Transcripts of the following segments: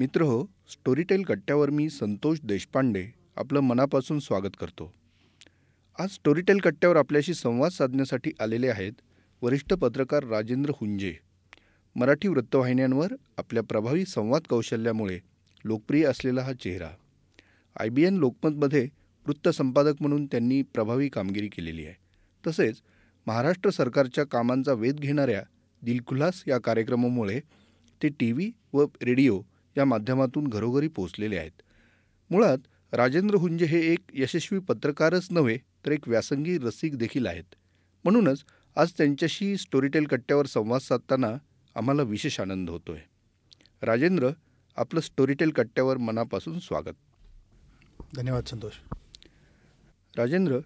मित्र हो स्टोरीटेल कट्ट्यावर मी संतोष देशपांडे आपलं मनापासून स्वागत करतो. आज स्टोरीटेल कट्ट्यावर आपल्याशी संवाद साधण्यासाठी आलेले आहेत वरिष्ठ पत्रकार राजेंद्र हुंजे. मराठी वृत्तवाहिन्यांवर आपल्या प्रभावी संवाद कौशल्यामुळे लोकप्रिय असलेला हा चेहरा. आय बी एन लोकमतमध्ये वृत्तसंपादक म्हणून त्यांनी प्रभावी कामगिरी केलेली आहे. तसेच महाराष्ट्र सरकारच्या कामांचा वेध घेणाऱ्या दिलखुलास या कार्यक्रमामुळे ते टी व्ही व रेडिओ या माध्यमातून घरोघरी पोचलेले आहेत. मुळात राजेंद्र हुंजे हे एक यशस्वी पत्रकारच नव्हे तर एक व्यासंगी रसिक देखील आहेत. म्हणूनच आज त्यांच्याशी स्टोरीटेल कट्ट्यावर संवाद साधताना आम्हाला विशेष आनंद होतो आहे राजेंद्र आपलं स्टोरीटेल कट्ट्यावर मनापासून स्वागत. धन्यवाद संतोष. राजेंद्र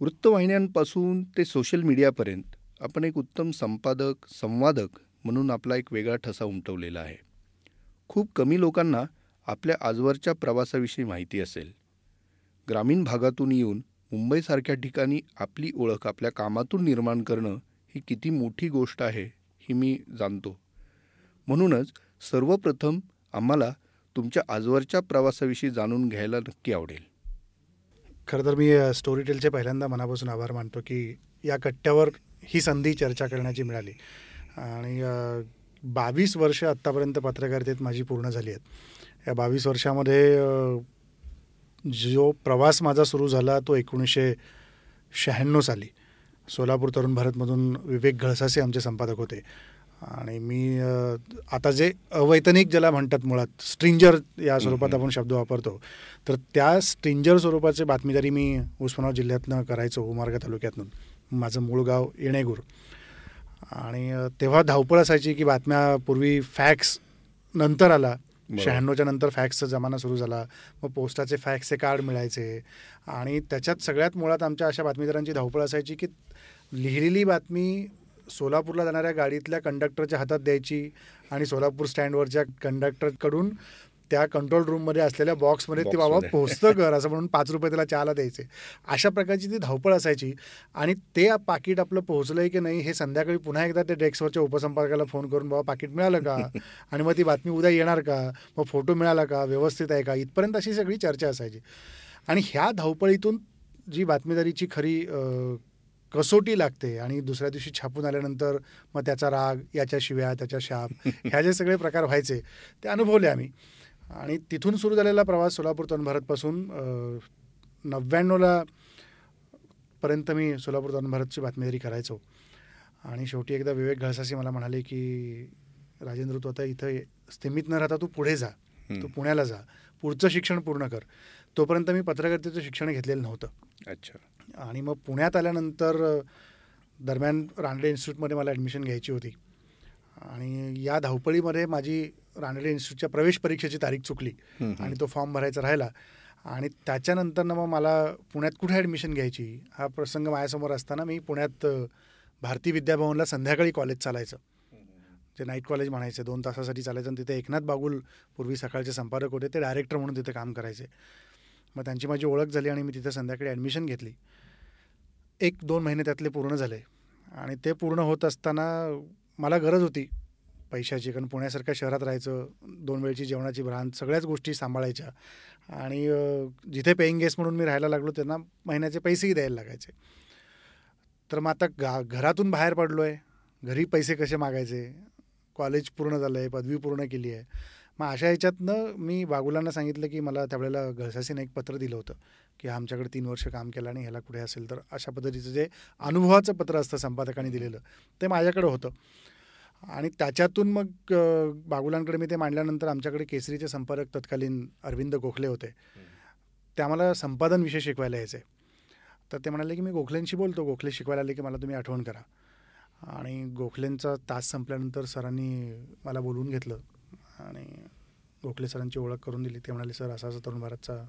वृत्तवाहिन्यांपासून ते सोशल मीडियापर्यंत आपण एक उत्तम संपादक संवादक म्हणून आपला एक वेगळा ठसा उमटवलेला आहे. खूप कमी लोकांना आपल्या आजवरच्या प्रवासाविषयी माहिती असेल. ग्रामीण भागातून येऊन मुंबईसारख्या ठिकाणी आपली ओळख आपल्या कामातून निर्माण करणं ही किती मोठी गोष्ट आहे ही मी जाणतो. म्हणूनच सर्वप्रथम आम्हाला तुमच्या आजवरच्या प्रवासाविषयी जाणून घ्यायला नक्की आवडेल. खरं तर मी स्टोरी स्टोरीटेलचे पहिल्यांदा मनापासून आभार मानतो की या कट्ट्यावर ही संधी चर्चा करण्याची मिळाली. आणि बावीस वर्ष आत्तापर्यंत पत्रकारितेत माझी पूर्ण झाली आहेत. या बावीस वर्षामध्ये जो प्रवास माझा सुरू झाला तो एकोणीसशे शहाण्णव साली. सोलापूर तरुण भारतमधून विवेक घळसासे आमचे संपादक होते. आणि मी आता जे अवैतनिक ज्याला म्हणतात मुळात स्ट्रिंजर या स्वरूपात. आपण शब्द वापरतो तर त्या स्ट्रिंजर स्वरूपाचे बातमीदारी मी उस्मानाबाद जिल्ह्यातनं करायचो उमारगा तालुक्यातून. माझं मूळ गाव येणेगूर. आणि तेव्हा धावपळ असायची की बातम्या पूर्वी फॅक्स नंतर आला. शहाण्णवच्या नंतर फॅक्सचा जमाना सुरू झाला. मग पोस्टाचे फॅक्सचे कार्ड मिळायचे. आणि त्याच्यात सगळ्यात मुळात आमच्या अशा बातमीदारांची धावपळ असायची की लिहिलेली बातमी सोलापूरला जाणाऱ्या गाडीतल्या कंडक्टरच्या हातात द्यायची आणि सोलापूर स्टँडवरच्या कंडक्टरकडून त्या कंट्रोल रूममध्ये असलेल्या बॉक्समध्ये ते बाबा. पोहोचतं घर असं म्हणून पाच रुपये त्याला चहाला द्यायचे. अशा प्रकारची ती धावपळ असायची आणि ते पाकिट आपलं पोहोचलं आहे की नाही हे संध्याकाळी पुन्हा एकदा त्या डेस्कवरच्या उपसंपादकाला फोन करून बाबा पाकिट मिळालं का? आणि मग ती बातमी उद्या येणार का? मग फोटो मिळाला का? व्यवस्थित आहे का? इथपर्यंत अशी सगळी चर्चा असायची. आणि ह्या धावपळीतून जी बातमीदारीची खरी कसोटी लागते आणि दुसऱ्या दिवशी छापून आल्यानंतर मग त्याचा राग याच्या शिव्या त्याच्या शाप ह्या जे सगळे प्रकार व्हायचे ते अनुभवले आम्ही. आणि तिथून सुरू झालेला प्रवास सोलापूर तरुण भारतपासून नव्याण्णवला पर्यंत मी सोलापूर तरुण भारतची बातमीदारी करायचो. आणि शेवटी एकदा विवेक घळसासी मला म्हणाले की राजेंद्र तू आता इथं स्थिमित न राहता तू पुढे जा. तू पुण्याला जा. पुढचं शिक्षण पूर्ण कर. तोपर्यंत मी पत्रकारितेचं शिक्षण घेतलेलं नव्हतं. अच्छा. आणि मग पुण्यात आल्यानंतर दरम्यान रानडे इन्स्टिट्यूटमध्ये मला ॲडमिशन घ्यायची होती. आणि या धावपळीमध्ये माझी रानडे इन्स्टिट्यूटच्या प्रवेश परीक्षेची तारीख चुकली. आणि तो फॉर्म भरायचा राहिला. आणि त्याच्यानंतरनं मग मला पुण्यात कुठे ॲडमिशन घ्यायची? हा प्रसंग माझ्यासमोर असताना मी पुण्यात भारती विद्याभवनला संध्याकाळी कॉलेज चालायचं. जे नाईट कॉलेज म्हणायचे दोन तासासाठी चालायचं आणि तिथे एकनाथ बागुल पूर्वी सकाळचे संपादक होते ते डायरेक्टर म्हणून तिथे काम करायचे. मग त्यांची माझी ओळख झाली आणि मी तिथे संध्याकाळी ॲडमिशन घेतली. एक दोन महिने त्यातले पूर्ण झाले. आणि ते पूर्ण होत असताना मला गरज होती पैशाची कारण पुण्यासारख्या शहरात राहायचं दोन वेळची जेवणाची भ्रांत सगळ्याच गोष्टी सांभाळायच्या. आणि जिथे पेईंग गेस्ट म्हणून मी राहायला लागलो त्यांना महिन्याचे पैसेही द्यायला लागायचे. तर मग आता गा घरातून बाहेर पडलो आहे घरी पैसे कसे मागायचे? कॉलेज पूर्ण झालं आहे पदवी पूर्ण केली आहे. मग अशा ह्याच्यातनं मी बागुलांना सांगितलं की मला त्यावेळेला घळसासीने एक पत्र दिलं होतं. की आमच्याकडे तीन वर्ष काम केलं आणि ह्याला कुठे असेल. तर अशा पद्धतीचं जे अनुभवाचं पत्र असतं संपादकांनी दिलेलं ते माझ्याकडे होतं. आणि त्याच्यातून मग बागुलांकडे मी ते मांडल्यानंतर आमच्याकडे केसरीचे संपादक तत्कालीन अरविंद गोखले होते. ते आम्हाला संपादन विषय शिकवायला यायचे. तर ते म्हणाले की मी गोखलेंशी बोलतो. गोखले शिकवायला आले की मला तुम्ही आठवण करा. आणि गोखलेंचा तास संपल्यानंतर सरांनी मला बोलवून घेतलं. आणि गोखले सरांची ओळख करून दिली. ते म्हणाले सर असा असा तरुण भारतचा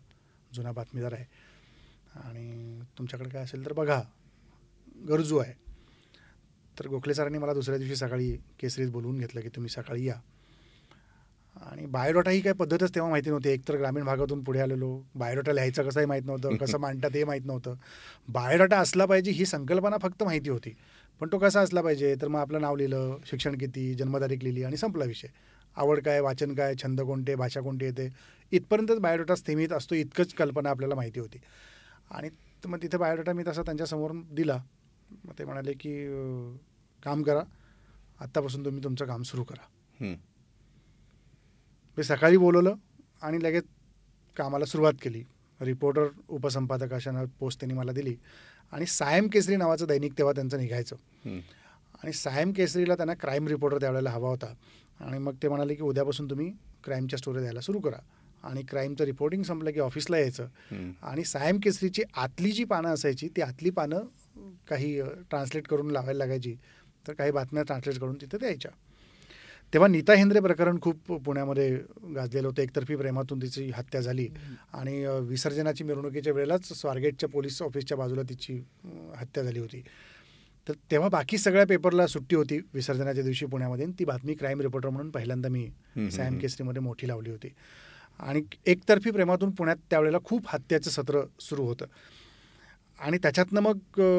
जुना बातमीदार आहे. आणि तुमच्याकडे काय असेल तर बघा. गरजू आहे. तर गोखले सरांनी मला दुसऱ्या दिवशी सकाळी केसरीत बोलवून घेतलं की तुम्ही सकाळी या. आणि बायोडाटा ही काय पद्धतच तेव्हा माहिती नव्हती. एकतर ग्रामीण भागातून पुढे आलेलो. बायोडाटा लिहायचा कसाही माहीत नव्हतं. कसं मांडतात हे माहीत नव्हतं. बायोडाटा असला पाहिजे ही संकल्पना फक्त माहिती होती. पण तो कसा असला पाहिजे? तर मग आपलं नाव लिहिलं शिक्षण किती जन्मतारीख लिहिली आणि संपला विषय. आवड काय वाचन काय छंद कोणते भाषा कोणती येते इथपर्यंतच बायोडाटा स्थिमित असतो इतकंच कल्पना आपल्याला माहिती होती. आणि त- मग तिथे बायोडाटा मी तसा त्यांच्यासमोर दिला. मग ते म्हणाले की काम करा आत्तापासून तुम्ही तुमचं काम सुरू करा. मी सकाळी बोलवलं आणि लगेच कामाला सुरुवात केली. रिपोर्टर उपसंपादक अशा नाव पोस्ट त्यांनी मला दिली. आणि सायम केसरी नावाचं दैनिक तेव्हा त्यांचं निघायचं. आणि सायम केसरीला त्यांना क्राईम रिपोर्टर त्यावेळेला हवा होता. आणि मग ते म्हणाले की उद्यापासून तुम्ही क्राईमच्या स्टोरी द्यायला सुरू करा. आणि क्राईमचं रिपोर्टिंग संपलं की ऑफिसला यायचं. आणि सायम केसरीची आतली जी पानं असायची ती आतली पानं काही ट्रान्सलेट करून लावायला लागायची. तर काही बातम्या ट्रान्सलेट करून तिथे द्यायच्या. तेव्हा नीता हेंद्रे प्रकरण खूप पुण्यामध्ये गाजलेलं होतं. एकतर्फी प्रेमातून तिची हत्या झाली. आणि विसर्जनाची मिरवणुकीच्या वेळेलाच स्वारगेटच्या पोलीस ऑफिसच्या बाजूला तिची हत्या झाली होती. तर तेव्हा बाकी सगळ्या पेपरला सुट्टी होती विसर्जनाच्या दिवशी पुण्यामध्ये. ती बातमी क्राईम रिपोर्टर म्हणून पहिल्यांदा मी सॅम. केसरीमध्ये मोठी लावली होती. आणि एकतर्फी प्रेमातून पुण्यात त्यावेळेला खूप हत्याचं सत्र सुरू होतं. आणि त्याच्यातनं मग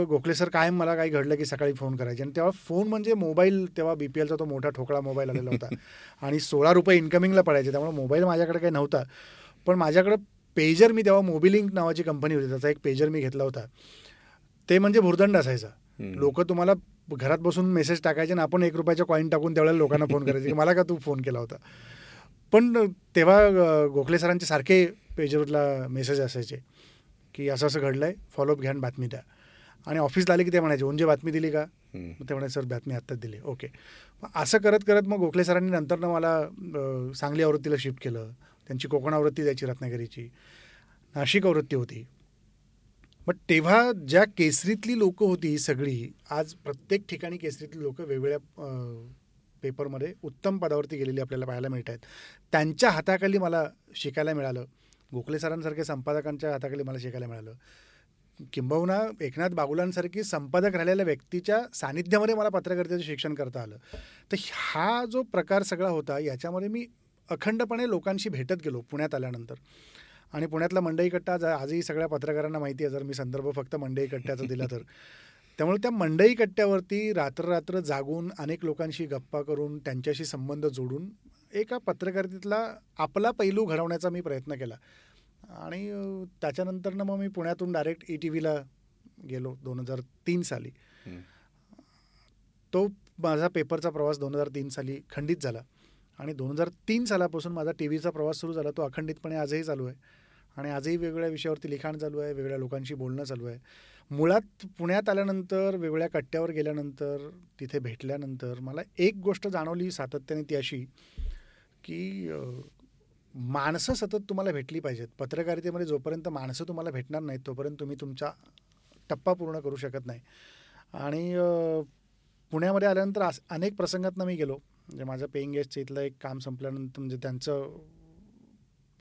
गोखले सर कायम मला काही घडलं की सकाळी फोन करायचे. आणि तेव्हा फोन म्हणजे मोबाईल तेव्हा बी पी एलचा तो मोठा ठोकळा मोबाईल आलेला होता. आणि सोळा रुपये इन्कमिंगला पडायचे त्यामुळे मोबाईल माझ्याकडे काही नव्हता. पण माझ्याकडं पेजर मी तेव्हा मोबिलिंक नावाची कंपनी होती त्याचा एक पेजर मी घेतला होता. ते म्हणजे भुर्दंड असायचा. लोक तुम्हाला घरात बसून मेसेज टाकायचे आणि आपण एक रुपयाच्या कॉईन टाकून त्यावेळेला लोकांना फोन करायचे की मला का तू फोन केला होता? पण तेव्हा गोखले सरांचे सारखे पेजरला मेसेज असायचे की असं असं घडलं आहे फॉलोअप घ्या आणि बातमी द्या. आणि ऑफिसला आले की ते म्हणायचे उंजे बातमी दिली का. मग ते म्हणायचे सर बातमी आत्ताच दिली. ओके. असं करत करत मग गोखले सरांनी नंतरनं मला अ, सांगली आवृत्तीला शिफ्ट केलं. त्यांची कोकण आवृत्ती जायची रत्नागिरीची. नाशिक आवृत्ती होती. पण तेव्हा ज्या केसरीतली लोकं होती ही सगळी आज प्रत्येक ठिकाणी केसरीतली लोकं वेगवेगळ्या पेपरमध्ये उत्तम पदावरती गेलेली आपल्याला पाहायला मिळत आहेत त्यांच्या हाताखाली मला शिकायला मिळालं. गोखले सरांसारख्या संपादकांच्या हाताखाली मला शिकायला मिळालं. किंबहुना एकनाथ बागुलांसारखी संपादक राहिलेल्या व्यक्तीच्या सानिध्यामध्ये मला पत्रकारितेचं शिक्षण करता आलं. तर हा जो प्रकार सगळा होता याच्यामध्ये मी अखंडपणे लोकांशी भेटत गेलो पुण्यात आल्यानंतर. आणि पुण्यातला मंडई कट्टा आज- आजही सगळ्या पत्रकारांना माहिती आहे जर मी संदर्भ फक्त मंडई कट्ट्याचा दिला तर. त्यामुळे त्या मंडई कट्ट्यावरती रात्र रात्र जागून अनेक लोकांशी गप्पा करून त्यांच्याशी संबंध जोडून एका पत्रकारितेतला आपला पैलू घडवण्याचा मी प्रयत्न केला. आणि त्याच्यानंतरनं मग मी पुण्यातून डायरेक्ट ई टी व्हीला गेलो दोन हजार तीन साली. तो माझा पेपरचा प्रवास दोन हजार तीन साली खंडित झाला. आणि दोन हजार तीन सालापासून माझा टी व्हीचा प्रवास सुरू झाला. तो अखंडितपणे आजही चालू आहे. आणि आजही वेगवेगळ्या विषयावरती लिखाण चालू आहे. वेगळ्या लोकांशी बोलणं चालू आहे. मुळात पुण्यात आल्यानंतर वेगवेगळ्या कट्ट्यावर गेल्यानंतर तिथे भेटल्यानंतर मला एक गोष्ट जाणवली सातत्याने ती अशी की माणसं सतत तुम्हाला भेटली पाहिजेत. पत्रकारितेमध्ये जोपर्यंत माणसं तुम्हाला भेटणार नाहीत तोपर्यंत तुम्ही तुमचा टप्पा पूर्ण करू शकत नाही. आणि पुण्यामध्ये आल्यानंतर अनेक प्रसंगातनं मी गेलो. म्हणजे माझं पेईंग गेस्टचं इथलं एक काम संपल्यानंतर म्हणजे त्यांचं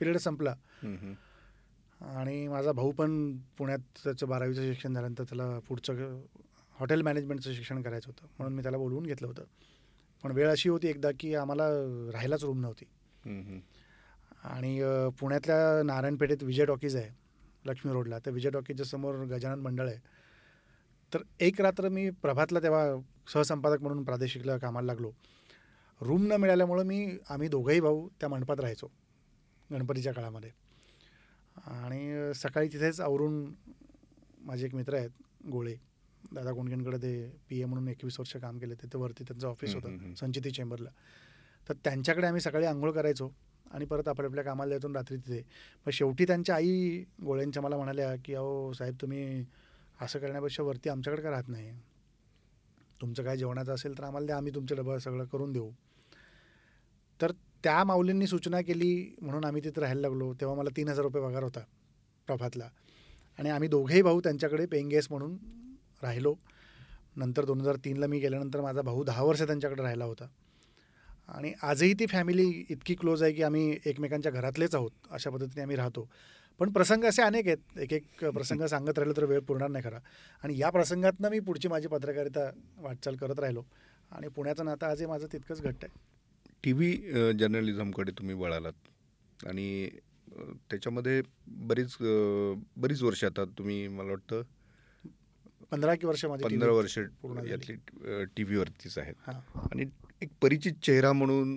पिरियड संपला. आणि माझा भाऊ पण पुण्यात त्याचं बारावीचं शिक्षण झाल्यानंतर त्याला पुढचं हॉटेल मॅनेजमेंटचं शिक्षण करायचं होतं. म्हणून मी त्याला बोलवून घेतलं होतं. पण वेळ अशी होती एकदा की आम्हाला राहायलाच रूम नव्हती. आणि पुण्यातल्या नारायणपेठेत विजय टॉकीज आहे लक्ष्मी रोडला. त्या विजय टॉकीजच्या समोर गजानन मंडळ आहे. तर एक रात्र मी प्रभातला तेव्हा सहसंपादक म्हणून प्रादेशिकला कामाला लागलो. रूम न मिळाल्यामुळं मी आम्ही दोघंही भाऊ त्या मंडपात राहायचो गणपतीच्या काळामध्ये. आणि सकाळी तिथेच आवरून माझे एक मित्र आहेत गोळे. दादा कोंडकेंकडे ते पी ए म्हणून एकवीस वर्ष काम केले तिथे वरती त्यांचं ऑफिस होतं. संचिती चेंबरला. तर त्यांच्याकडे आम्ही सकाळी आंघोळ करायचो आणि परत आपल्या आपल्या कामाला जायचो आणि रात्री तिथे. पण शेवटी त्यांच्या आई गोळ्यांच्या मला म्हणाल्या की अहो साहेब तुम्ही असं करण्यापेक्षा वरती आमच्याकडे का राहत नाही? तुमचं काय जेवणाचं असेल तर आम्हाला द्या आम्ही तुमचं डबं सगळं करून देऊ. त्या माऊलींनी सूचना केली म्हणून आम्ही तिथे राहायला लागलो. तेव्हा मला तीन हजार रुपये पगार होता प्रभातला. आणि आम्ही दोघेही भाऊ त्यांच्याकडे पेईंग गेस्ट म्हणून राहिलो. नंतर दोन हजार तीनला मी गेल्यानंतर माझा भाऊ दहा वर्ष त्यांच्याकडे राहिला होता. आणि आजही ती फॅमिली इतकी क्लोज आहे की आम्ही एकमेकांच्या घरातलेच आहोत अशा पद्धतीने आम्ही राहतो. पण प्रसंग असे अनेक आहेत. एक एक प्रसंग सांगत राहिलो तर वेळ पुरणार नाही खरा. आणि या प्रसंगातनं मी पुढची माझी पत्रकारिता वाटचाल करत राहिलो. आणि पुण्याचं नातं आजही माझं तितकंच घट्ट आहे. टी व्ही जर्नलिझमकडे तुम्ही वळालात. आणि त्याच्यामध्ये बरीच बरीच वर्ष आता तुम्ही मला वाटतं पंधरा की वर्ष पंधरा वर्ष. यातली टी व्हीवरतीच आहेत. आणि एक परिचित चेहरा म्हणून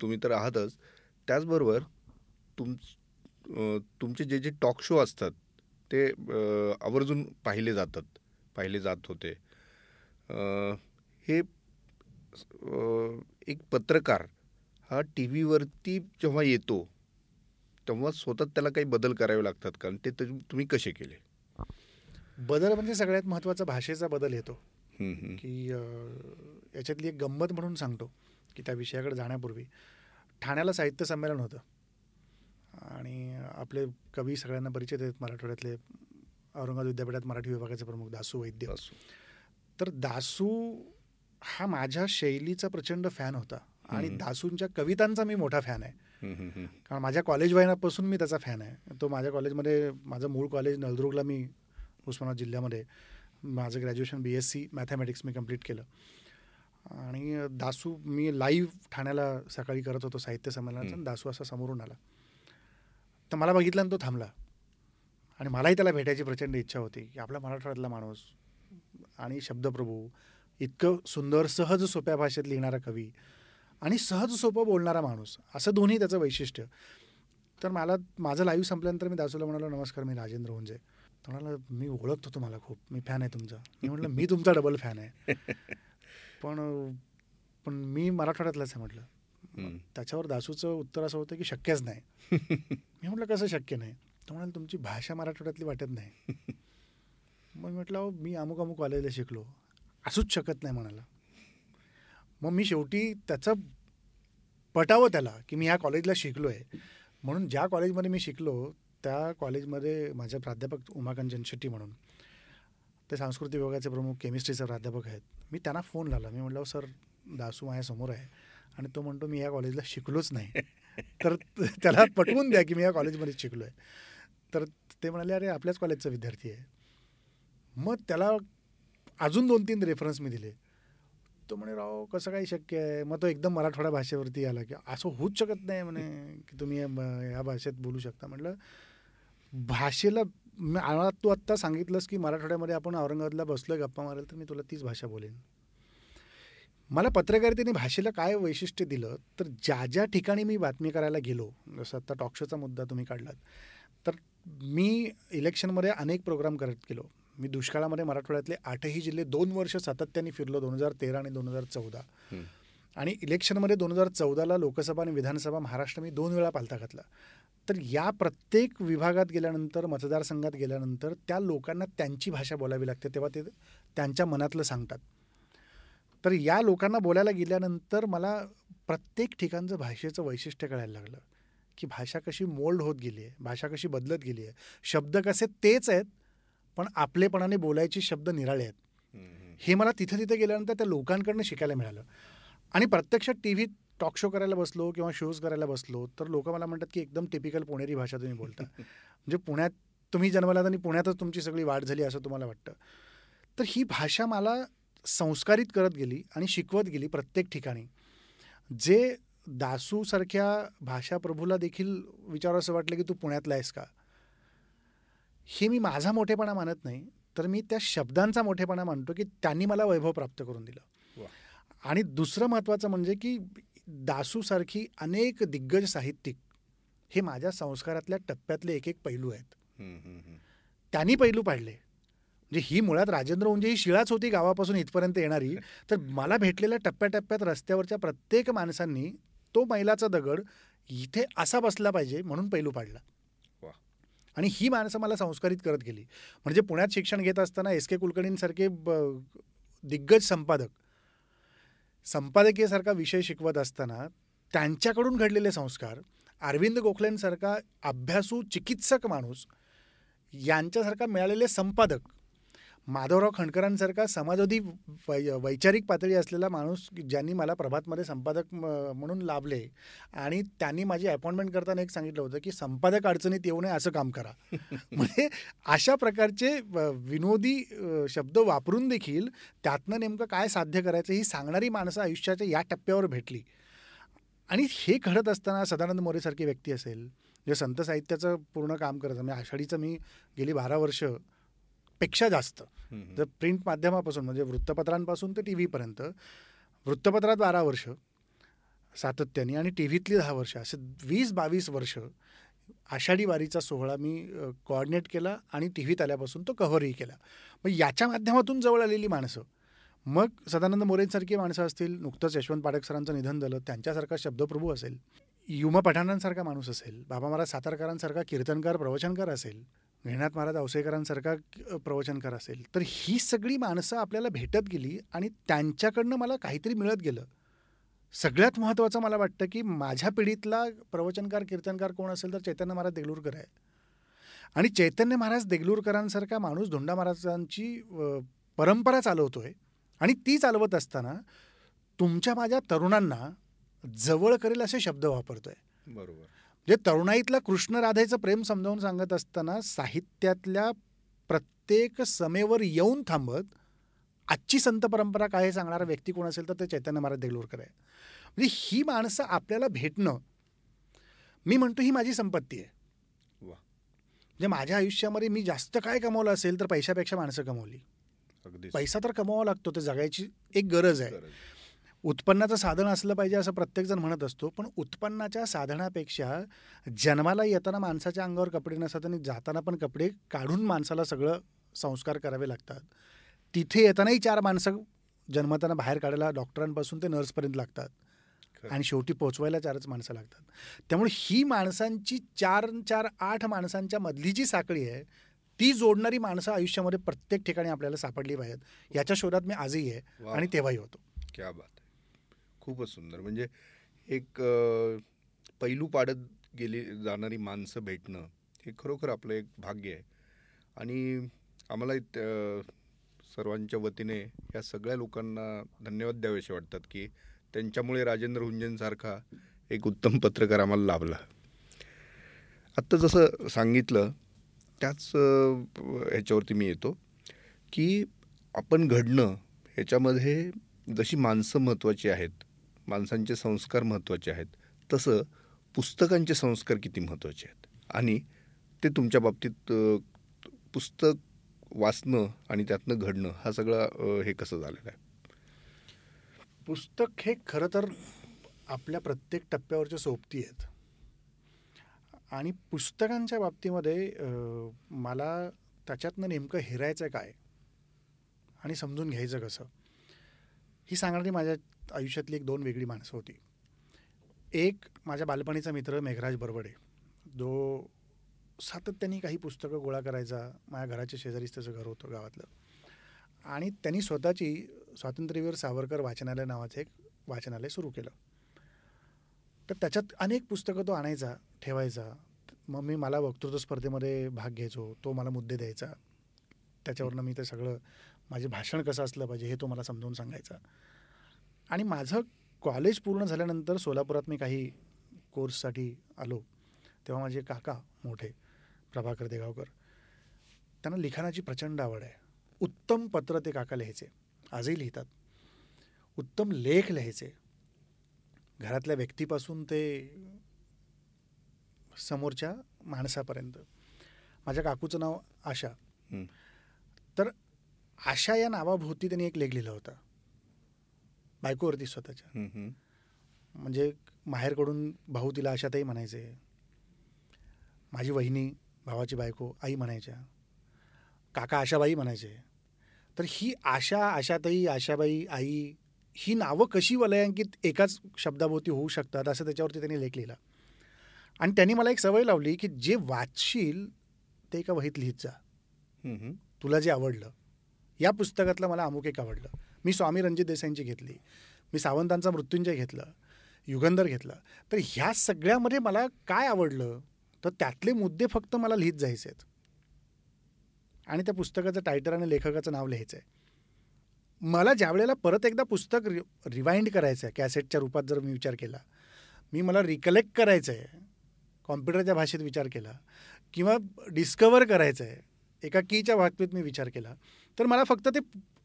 तुम्ही तर आहातच. त्याचबरोबर तुम तुमचे जे जे टॉक शो असतात ते आवर्जून पाहिले जातात पाहिले जात होते. हे एक पत्रकार हा टी व्हीवरती जेव्हा येतो तेव्हा स्वतः त्याला काही बदल करावे लागतात का? आणि ते तुम- तुम्ही कसे केले? बदल म्हणजे सगळ्यात महत्त्वाचा भाषेचा बदल येतो. की याच्यातली एक गंमत म्हणून सांगतो की त्या विषयाकडे जाण्यापूर्वी ठाण्याला साहित्य संमेलन होतं. आणि आपले कवी सगळ्यांना परिचित आहेत मराठवाड्यातले औरंगाबाद विद्यापीठात मराठी विभागाचे प्रमुख दासू वैद्य. असो. तर दासू हा माझ्या शैलीचा प्रचंड फॅन होता. आणि. दासूंच्या कवितांचा मी मोठा फॅन आहे. कारण माझ्या कॉलेज वयापासून मी त्याचा फॅन आहे. तो माझ्या कॉलेजमध्ये माझं मूळ कॉलेज नळदुर्गला मी उस्मानाबाद जिल्ह्यामध्ये माझं graduation B S C mathematics मी कंप्लीट केलं. आणि दासू मी लाईव्ह ठाण्याला सकाळी करत होतो साहित्य संमेलनाचं आणि दासू असा समोरून आला. तर मला बघितलं आणि तो थांबला. आणि मलाही त्याला भेटायची प्रचंड इच्छा होती की आपला मराठवाड्यातला माणूस आणि शब्दप्रभू इतकं सुंदर सहज सोप्या भाषेत लिहिणारा कवी आणि सहज सोपं बोलणारा माणूस. असं दोन्ही त्याचं वैशिष्ट्य. तर मला माझं लाईव्ह संपल्यानंतर मी दासूला म्हणालो नमस्कार मी राजेंद्र हुंजे तो म्हणाला मी ओळखतो तुम्हाला खूप. मी फॅन आहे तुमचा. मी म्हटलं मी तुमचा डबल फॅन आहे. पण पण मी मराठवाड्यातलाच आहे म्हटलं. त्याच्यावर दासूचं उत्तर असं होतं की शक्यच नाही. मी म्हटलं कसं शक्य नाही? तो म्हणाल तुमची भाषा मराठवाड्यातली वाटत नाही. मग म्हटलं मी अमुक अमुक कॉलेजला शिकलो. असूच शकत नाही म्हणाला. मग मी शेवटी त्याचं पटावं त्याला की मी ह्या कॉलेजला शिकलो आहे म्हणून ज्या कॉलेजमध्ये मी शिकलो त्या कॉलेजमध्ये माझे प्राध्यापक उमाकांत शेट्टी म्हणून. ते सांस्कृतिक विभागाचे प्रमुख केमिस्ट्रीचे प्राध्यापक आहेत. मी त्यांना फोन लावला. मी म्हटलं सर दासू माझ्यासमोर आहे. आणि तो म्हणतो मी या कॉलेजला शिकलोच नाही. तर त्याला पटवून द्या की मी या कॉलेजमध्ये शिकलो आहे तर ते म्हणाले अरे आपल्याच कॉलेजचा विद्यार्थी आहे. मग त्याला अजून दोन तीन रेफरन्स मी दिले. तो म्हणे राव कसं काही शक्य आहे? मग तो एकदम मराठवाडा भाषेवरती आला की असं होऊच शकत नाही म्हणे की तुम्ही या भाषेत बोलू शकता. म्हटलं भाषेला मी- तू आत्ता सांगितलंस की मराठवाड्यामध्ये आपण औरंगाबादला बसलो गप्पा मारेल तर मी तुला तीच भाषा बोलेन. मला पत्रकारितेने भाषेला काय वैशिष्ट्य दिलं तर ज्या ज्या ठिकाणी मी बातमी करायला गेलो जसं आत्ता टॉक शोचा मुद्दा तुम्ही काढलात तर मी इलेक्शनमध्ये अनेक प्रोग्राम करत गेलो. मी दुष्काळामध्ये मराठवाड्यातले आठही जिल्हे दोन वर्ष सातत्याने फिरलो दोन हजार तेरा आणि दोन हजार चौदा. आणि इलेक्शनमध्ये दोन हजार चौदाला लोकसभा आणि विधानसभा महाराष्ट्र मी दोन वेळा पालथा घातला. तर या प्रत्येक विभागात गेल्यानंतर मतदारसंघात गेल्यानंतर त्या लोकांना त्यांची भाषा बोलावी लागते तेव्हा ते त्यांच्या मनातलं सांगतात. तर या लोकांना बोलायला गेल्यानंतर मला प्रत्येक ठिकाणचं भाषेचं वैशिष्ट्य कळायला लागलं की भाषा कशी मोल्ड होत गेली आहे भाषा कशी बदलत गेली आहे शब्द कसे तेच आहेत पण आपलेपणाने बोलायचे शब्द निराळे आहेत. हे मला तिथं तिथं गेल्यानंतर त्या लोकांकडनं शिकायला मिळालं. आणि प्रत्यक्षात टी व्हीत टॉक शो करायला बसलो किंवा शोज करायला बसलो तर लोक मला म्हणतात की एकदम टिपिकल पुणेरी भाषा तुम्ही बोलता. म्हणजे पुण्यात तुम्ही जन्मलात आणि पुण्यातच तुमची सगळी वाढ झाली असं तुम्हाला वाटतं. तर ही भाषा मला संस्कारित करत गेली आणि शिकवत गेली प्रत्येक ठिकाणी. जे दासूसारख्या भाषाप्रभूला देखील विचारावं असं वाटलं की तू पुण्यातला आहेस का? हे मी माझा मोठेपणा मानत नाही तर मी त्या शब्दांचा मोठेपणा मानतो की त्यांनी मला वैभव प्राप्त करून दिलं. आणि दुसरं महत्त्वाचं म्हणजे की दासूसारखी अनेक दिग्गज साहित्यिक हे माझ्या संस्कारातल्या टप्प्यातले एक एक पैलू आहेत. त्यांनी पैलू पाडले म्हणजे ही मुळात राजेंद्र उंजे ही शिळाच होती गावापासून इथपर्यंत येणारी तर मला भेटलेल्या टप्प्याटप्प्यात रस्त्यावरच्या प्रत्येक माणसांनी तो मैलाचा दगड इथे असा बसला पाहिजे म्हणून पैलू पाडला. आणि ही माणसं मला संस्कारित करत गेली. म्हणजे पुण्यात शिक्षण घेत असताना एस के कुलकर्णींसारखे ब- दिग्गज संपादक संपादकीयसारखा विषय शिकवत असताना त्यांच्याकडून घडलेले संस्कार अरविंद गोखलेंसारखा अभ्यासू चिकित्सक माणूस यांच्यासारखा मिळालेले संपादक माधवराव खंडकरांसारखा समाजवादी वै वैचारिक पातळी असलेला माणूस ज्यांनी मला प्रभातमध्ये संपादक म्हणून लाभले आणि त्यांनी माझी अपॉइंटमेंट करताना एक सांगितलं होतं की संपादक अडचणीत येऊ नये असं काम करा. म्हणजे अशा प्रकारचे विनोदी शब्द वापरून देखील त्यातनं नेमकं काय साध्य करायचं ही सांगणारी माणसं आयुष्याच्या या टप्प्यावर भेटली. आणि हे घडत असताना सदानंद मोरेसारखी व्यक्ती असेल जे संत साहित्याचं पूर्ण काम करत म्हणजे आषाढीचं मी गेली बारा वर्ष पेक्षा जास्त. जर प्रिंट माध्यमापासून म्हणजे वृत्तपत्रांपासून ते टी व्हीपर्यंत वृत्तपत्रात बारा वर्ष सातत्याने आणि टी व्हीतली दहा वर्ष असे वीस बावीस वर्ष आषाढी वारीचा सोहळा मी कोऑर्डिनेट केला आणि टी व्हीत आल्यापासून तो कव्हरही केला मग याच्या माध्यमातून जवळ आलेली माणसं मग सदानंद मोरेंसारखी माणसं असतील नुकतंच यशवंत पाठक सरांचं निधन झालं त्यांच्यासारखा शब्दप्रभू असेल युमा पठाणांसारखा माणूस असेल बाबा महाराज सातारकरांसारखा कीर्तनकार प्रवचनकार असेल गहिनाथ महाराज अवसेकरांसारखा प्रवचनकार असेल तर ही सगळी माणसं आपल्याला भेटत गेली आणि त्यांच्याकडनं मला काहीतरी मिळत गेलं. सगळ्यात महत्त्वाचं मला वाटतं की माझ्या पिढीतला प्रवचनकार कीर्तनकार कोण असेल तर चैतन्य महाराज देगलूरकर आहे. आणि चैतन्य महाराज देगलूरकरांसारखा माणूस धोंडा महाराजांची परंपरा चालवतोय आणि ती चालवत असताना तुमच्या माझ्या तरुणांना जवळ करेल असे शब्द वापरतोय. बरोबर. जे तरुणाईतल्या कृष्ण राधेचं प्रेम समजावून सांगत असताना साहित्यातल्या प्रत्येक समेवर येऊन थांबत आजची संत परंपरा काय सांगणारा व्यक्ती कोण असेल तर ते चैतन्य महाराज देगलूरकर आहे. म्हणजे ही माणसं आपल्याला भेटणं मी म्हणतो ही माझी संपत्ती आहे. म्हणजे माझ्या आयुष्यामध्ये मी जास्त काय कमवलं असेल तर पैशापेक्षा माणसं कमवली. पैसा तर कमवावा लागतो ते जगायची एक गरज आहे. उत्पन्नाचं साधन असलं पाहिजे असं प्रत्येकजण म्हणत असतो पण उत्पन्नाच्या साधनापेक्षा जन्माला येताना माणसाच्या अंगावर कपडे नसतात आणि जाताना पण कपडे काढून माणसाला सगळं संस्कार करावे लागतात. तिथे येतानाही चार माणसं जन्मताना बाहेर काढायला डॉक्टरांपासून ते नर्सपर्यंत लागतात. आणि शेवटी पोचवायला चारच माणसं लागतात. त्यामुळे ही माणसांची चार चार आठ माणसांच्या मधली जी साखळी आहे ती जोडणारी माणसं आयुष्यामध्ये प्रत्येक ठिकाणी आपल्याला सापडली पाहिजेत. याच्या शोधात मी आजही आहे आणि तेव्हाही होतो. क्या बात. खूपच सुंदर. म्हणजे एक पैलू पाडत गेली जाणारी माणसं भेटणं हे खरोखर आपलं एक भाग्य आहे. आणि आम्हाला सर्वांच्या वतीने या सगळ्या लोकांना धन्यवाद द्यावेसे वाटतात की त्यांच्यामुळे राजेंद्र हुंजनसारखा एक उत्तम पत्रकार आम्हाला लाभला. आत्ता जसं सांगितलं त्याच ह्याच्यावरती मी येतो की आपण घडणं ह्याच्यामध्ये जशी माणसं महत्त्वाची आहेत माणसांचे संस्कार महत्त्वाचे आहेत. तसं पुस्तकांचे संस्कार किती महत्त्वाचे आहेत? आणि ते तुमच्या बाबतीत पुस्तक वाचणं आणि त्यातनं घडणं हा सगळा हे कसं झालेलं आहे? पुस्तक हे खरं तर आपल्या प्रत्येक टप्प्यावरच्या सोबती आहेत. आणि पुस्तकांच्या बाबतीमध्ये मला त्याच्यातनं नेमकं हेरायचं काय? आणि समजून घ्यायचं कसं? ही सांगणारी माझ्या आयुष्यातली एक दोन वेगळी माणसं होती. एक माझ्या बालपणीचा मित्र मेघराज बरवडे. जो सातत्याने काही पुस्तकं गोळा करायचा माझ्या घराच्या शेजारीच त्याचं घर होतं गावातलं. आणि त्यांनी स्वतःची स्वातंत्र्यवीर सावरकर वाचनालय नावाचं एक वाचनालय सुरू केलं. तर त्याच्यात अनेक पुस्तकं तो आणायचा ठेवायचा. मग मी मला वक्तृत्व स्पर्धेमध्ये भाग घ्यायचो तो मला मुद्दे द्यायचा. त्याच्यावरनं मी ते सगळं माझे भाषण कसं असलं पाहिजे हे तो मला समजावून सांगायचा. आणि माझं कॉलेज पूर्ण झाल्यानंतर सोलापुरात मी काही कोर्ससाठी आलो. तेव्हा माझे काका मोठे प्रभाकर देगावकर. त्यांना लिखाणाची प्रचंड आवड आहे. उत्तम पत्र ते काका लिहायचे. आजही लिहितात. उत्तम लेख लिहायचे. घरातल्या व्यक्तीपासून ते समोरच्या माणसापर्यंत. माझ्या काकूचं नाव आशा. तर आशा या नावाभोवती त्यांनी एक लेख लिहिला होता. बायकोवरती स्वतःच्या. म्हणजे माहेरकडून भाऊ तिला आशाताई म्हणायचे माझी वहिनी भावाची बायको आई म्हणायच्या काका आशाबाई म्हणायचे. तर ही आशा आशाताई आशाबाई आई ही नावं कशी वलयांकित एकाच शब्दाभोवती होऊ शकतात असं त्याच्यावरती त्यांनी लेख लिहिला. आणि त्यांनी मला एक सवय लावली की जे वाचशील ते एका वहीत लिहित जा. तुला जे आवडलं. या पुस्तकातलं मला अमुक एक आवडलं. मी स्वामी रणजित देसाईंची घेतली. मी सावंतांचा मृत्युंजय घेतलं. युगंधर घेतलं. तर ह्या सगळ्यामध्ये मला काय आवडलं? तर त्यातले मुद्दे फक्त मला लिहित जायचे आहेत. आणि त्या पुस्तकाचं टायटल आणि लेखकाचं नाव लिहायचं आहे. मला ज्या वेळेला परत एकदा पुस्तक रि रिवाइंड करायचं आहे कॅसेटच्या रूपात जर मी विचार केला मी मला रिकलेक्ट करायचं आहे कॉम्प्युटरच्या भाषेत विचार केला किंवा डिस्कवर करायचं आहे एका कीच्या बाबतीत मी विचार केला तर मला फक्त ते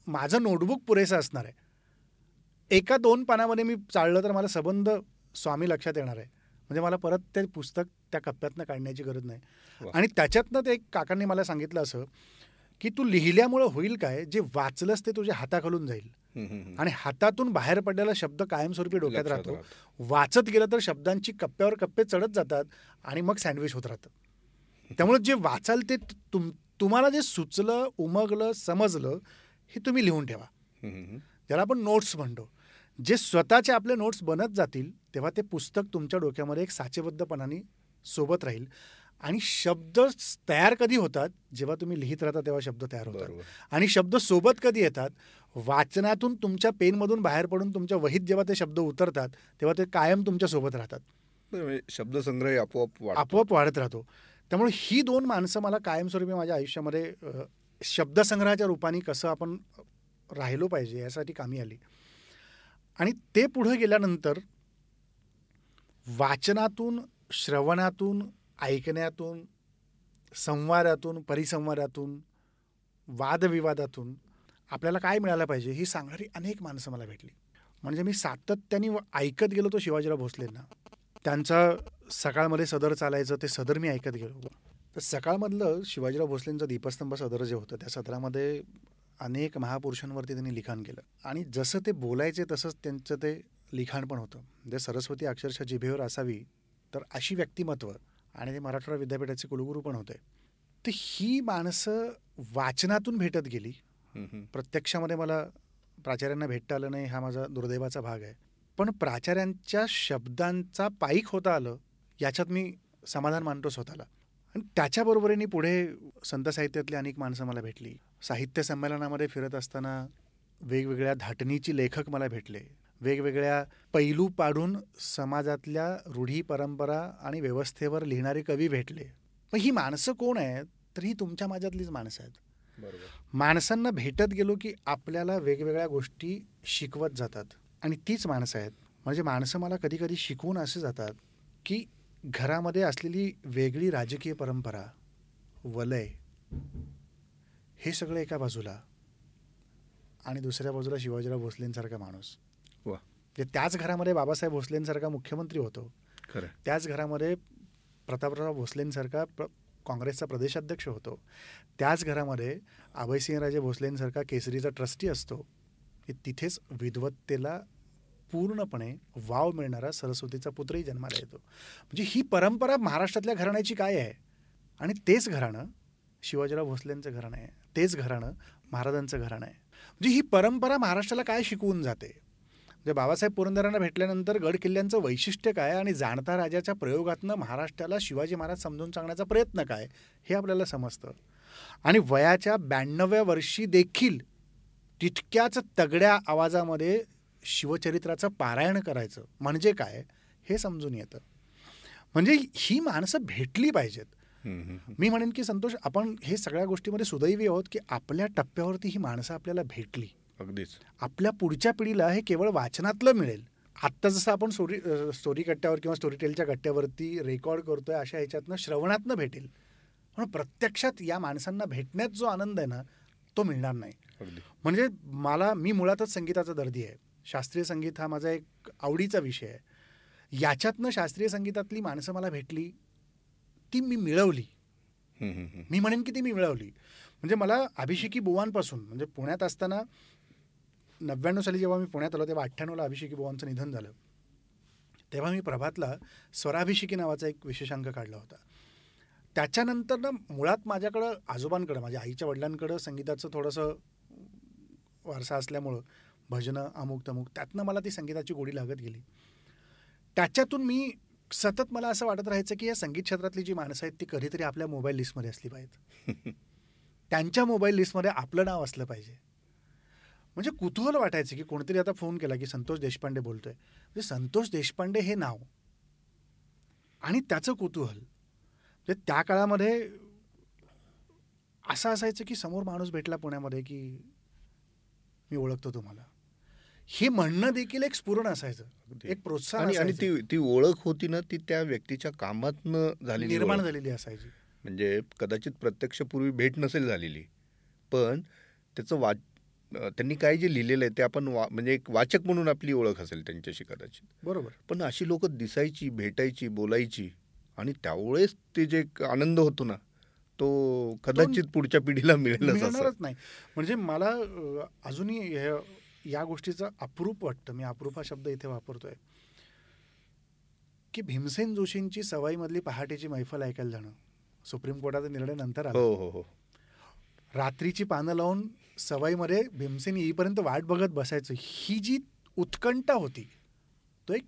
माझं नोटबुक पुरेसं असणार आहे. एका दोन पानामध्ये मी चाललं तर मला संबंध स्वामी लक्षात येणार आहे. म्हणजे मला परत ते पुस्तक त्या कप्प्यातनं काढण्याची गरज नाही. आणि त्याच्यातनं ते एक काकांनी मला सांगितलं असं की तू लिहिल्यामुळं होईल काय जे वाचलंस ते तुझ्या हाताखालून जाईल. आणि हातातून बाहेर पडलेला शब्द कायमस्वरूपी डोक्यात राहतो. वाचत गेलं तर शब्दांची कप्प्यावर कप्पे चढत जातात आणि मग सँडविच होत राहतं. त्यामुळे जे वाचाल ते तुम तुम्हाला जे सुचलं उमगलं समजलं हे तुम्ही लिहून ठेवा. ज्याला आपण नोट्स म्हणतो. जे स्वतःचे आपले नोट्स बनत जातील तेव्हा ते पुस्तक तुमच्या डोक्यामध्ये एक साचेबद्धपणाने सोबत राहील. आणि शब्द तयार कधी होतात? जेव्हा तुम्ही लिहित राहता तेव्हा शब्द तयार होतात. आणि शब्द सोबत कधी येतात? वाचनातून तुमच्या पेनमधून बाहेर पडून तुमच्या वहीत जेव्हा ते शब्द उतरतात तेव्हा ते कायम तुमच्यासोबत राहतात. म्हणजे शब्दसंग्रह आपोआप. आपोआप वाढत राहतो. त्यामुळे ही दोन माणसं मला कायमस्वरूपी माझ्या आयुष्यामध्ये शब्दसंग्रहाच्या रूपाने कसं आपण राहिलो पाहिजे यासाठी कामी आली. आणि ते पुढं गेल्यानंतर वाचनातून श्रवणातून ऐकण्यातून संवादातून परिसंवादातून वादविवादातून आपल्याला काय मिळालं पाहिजे ही सांगणारी अनेक माणसं मला भेटली. म्हणजे मी सातत्याने व- ऐकत गेलो तो शिवाजीराव भोसलेंना. त्यांचा सकाळमध्ये सदर चालायचं ते सदर मी ऐकत गेलो. तर सकाळमधलं शिवाजीराव भोसलेंचं दीपस्तंभ सदर जे होतं त्या सदरामध्ये अनेक महापुरुषांवरती त्यांनी लिखाण केलं. आणि जसं ते बोलायचे तसंच त्यांचं ते लिखाण पण होतं. म्हणजे सरस्वती अक्षरशः जिभेवर असावी तर अशी व्यक्तिमत्व आणि ते मराठवाडा विद्यापीठाचे कुलगुरू पण होते. तर ही माणसं वाचनातून भेटत गेली. प्रत्यक्षामध्ये मला प्राचार्यांना भेटता आलं नाही हा माझा दुर्दैवाचा भाग आहे. पण प्राचार्यांच्या शब्दांचा पाईक होता आलं याच्यात मी समाधान मानतो स्वतःला. आणि त्याच्याबरोबरीने पुढे संत साहित्यातली अनेक माणसं मला भेटली. साहित्य संमेलनामध्ये फिरत असताना वेगवेगळ्या धाटणीची लेखक मला भेटले. वेगवेगळ्या पैलू पाडून समाजातल्या रूढी परंपरा आणि व्यवस्थेवर लिहिणारे कवी भेटले. मग ही माणसं कोण आहेत? तर ही तुमच्या माझ्यातलीच माणसं आहेत. माणसांना भेटत गेलो की आपल्याला वेगवेगळ्या गोष्टी शिकवत जातात. आणि तीच माणसं आहेत. म्हणजे माणसं मला कधी कधी शिकवून असे जातात की घरामध्ये असलेली वेगळी राजकीय परंपरा वलय हे सगळं एका बाजूला आणि दुसऱ्या बाजूला शिवाजीराव भोसलेंसारखा माणूस. वा. म्हणजे त्याच घरामध्ये बाबासाहेब भोसलेंसारखा मुख्यमंत्री होतो. खरं. त्याच घरामध्ये प्रतापराव भोसलेंसारखा प्र काँग्रेसचा प्रदेशाध्यक्ष होतो. त्याच घरामध्ये अभयसिंहराजे भोसलेंसारखा केसरीचा ट्रस्टी असतो. की तिथेच विद्वत्तेला पूर्णपणे वाव मिळणारा सरस्वतीचा पुत्रही जन्माला येतो. म्हणजे ही परंपरा महाराष्ट्रातल्या घराण्याची काय आहे? आणि तेच घराणं शिवाजीराव भोसलेंचं घराणं आहे. तेच घराणं महाराजांचं घराणं आहे. म्हणजे ही परंपरा महाराष्ट्राला काय शिकवून जाते? म्हणजे बाबासाहेब पुरंदरांना भेटल्यानंतर गड किल्ल्यांचं वैशिष्ट्य काय आणि जाणता राजाच्या प्रयोगातनं महाराष्ट्राला शिवाजी महाराज समजून सांगण्याचा प्रयत्न काय? हे आपल्याला समजतं. आणि वयाच्या ब्याण्णव्या वर्षी देखील तितक्याच तगड्या आवाजामध्ये शिवचरित्राचं पारायण करायचं म्हणजे काय हे समजून येतं. म्हणजे ही माणसं भेटली पाहिजेत. मी म्हणेन की संतोष आपण हे सगळ्या गोष्टीमध्ये सुदैवी आहोत की आपल्या टप्प्यावरती ही माणसं आपल्याला भेटली. अगदीच. आपल्या पुढच्या पिढीला हे केवळ वाचनातलं मिळेल. आत्ता जसं आपण स्टोरी स्टोरी कट्ट्यावर किंवा स्टोरी टेलच्या कट्ट्यावरती रेकॉर्ड करतोय अशा ह्याच्यातनं श्रवणातनं भेटेल. पण प्रत्यक्षात या माणसांना भेटण्यात जो आनंद आहे ना तो मिळणार नाही. म्हणजे मला मी मुळातच संगीताचा दर्दी आहे. शास्त्रीय संगीत हा माझा एक आवडीचा विषय आहे. याच्यातनं शास्त्रीय संगीतातली माणसं मला भेटली ती मी मिळवली. मी म्हणेन की ती मी मिळवली. म्हणजे मला अभिषेकी बुवांपासून म्हणजे पुण्यात असताना नव्याण्णव साली जेव्हा मी पुण्यात आलो तेव्हा अठ्ठ्याण्णवला अभिषेकी बुवांचं निधन झालं. तेव्हा मी प्रभातला स्वराभिषेकी नावाचा एक विशेषांक काढला होता. त्याच्यानंतर ना मुळात माझ्याकडं आजोबांकडं माझ्या आईच्या वडिलांकडं संगीताचं थोडंसं वारसा असल्यामुळं भजनं अमुक तमुक. त्यातनं मला ती संगीताची गोडी लागत गेली. त्याच्यातून मी सतत मला असं वाटत राहायचं की या संगीत क्षेत्रातली जी माणसं आहेत ती कधीतरी आपल्या मोबाईल लिस्टमध्ये असली पाहिजेत. त्यांच्या मोबाईल लिस्टमध्ये आपलं नाव असलं पाहिजे. म्हणजे कुतूहल वाटायचं की कोणतरी आता फोन केला की संतोष देशपांडे बोलतोय. म्हणजे संतोष देशपांडे हे नाव. आणि त्याचं कुतूहल. म्हणजे त्या काळामध्ये असं असायचं की समोर माणूस भेटला पुण्यामध्ये की मी ओळखतो तुम्हाला. हे म्हणणं देखील एक स्फुरण असायचं. एक प्रोत्साहन आणि. ती ती ओळख होती ना ती त्या व्यक्तीच्या कामातनं झालेली निर्माण. झालेली असायची. म्हणजे कदाचित प्रत्यक्ष पूर्वी भेट नसेल झालेली. पण त्याचं वा अं, त्यांनी काय जे लिहिलेलं आहे ते आपण वा म्हणजे एक वाचक म्हणून आपली ओळख असेल त्यांच्याशी कदाचित. बरोबर. पण अशी लोक दिसायची भेटायची बोलायची आणि त्यावेळेस ते जे आनंद होतो ना तो कदाचित पुढच्या पिढीला मिळेलच नाही. म्हणजे मला अजूनही हे या गोष्टीचं अप्रूप वाटतं. मी अप्रूप हा शब्द इथे वापरतोय. की भीमसेन जोशींची सवाईमधली पहाटेची मैफल ऐकायला जाणं. सुप्रीम कोर्टाचा निर्णय नंतर आला. हो हो हो. रात्रीची पानं लावून सवाईमध्ये भीमसेन येईपर्यंत वाट बघत बसायचं. ही जी उत्कंठा होती तो एक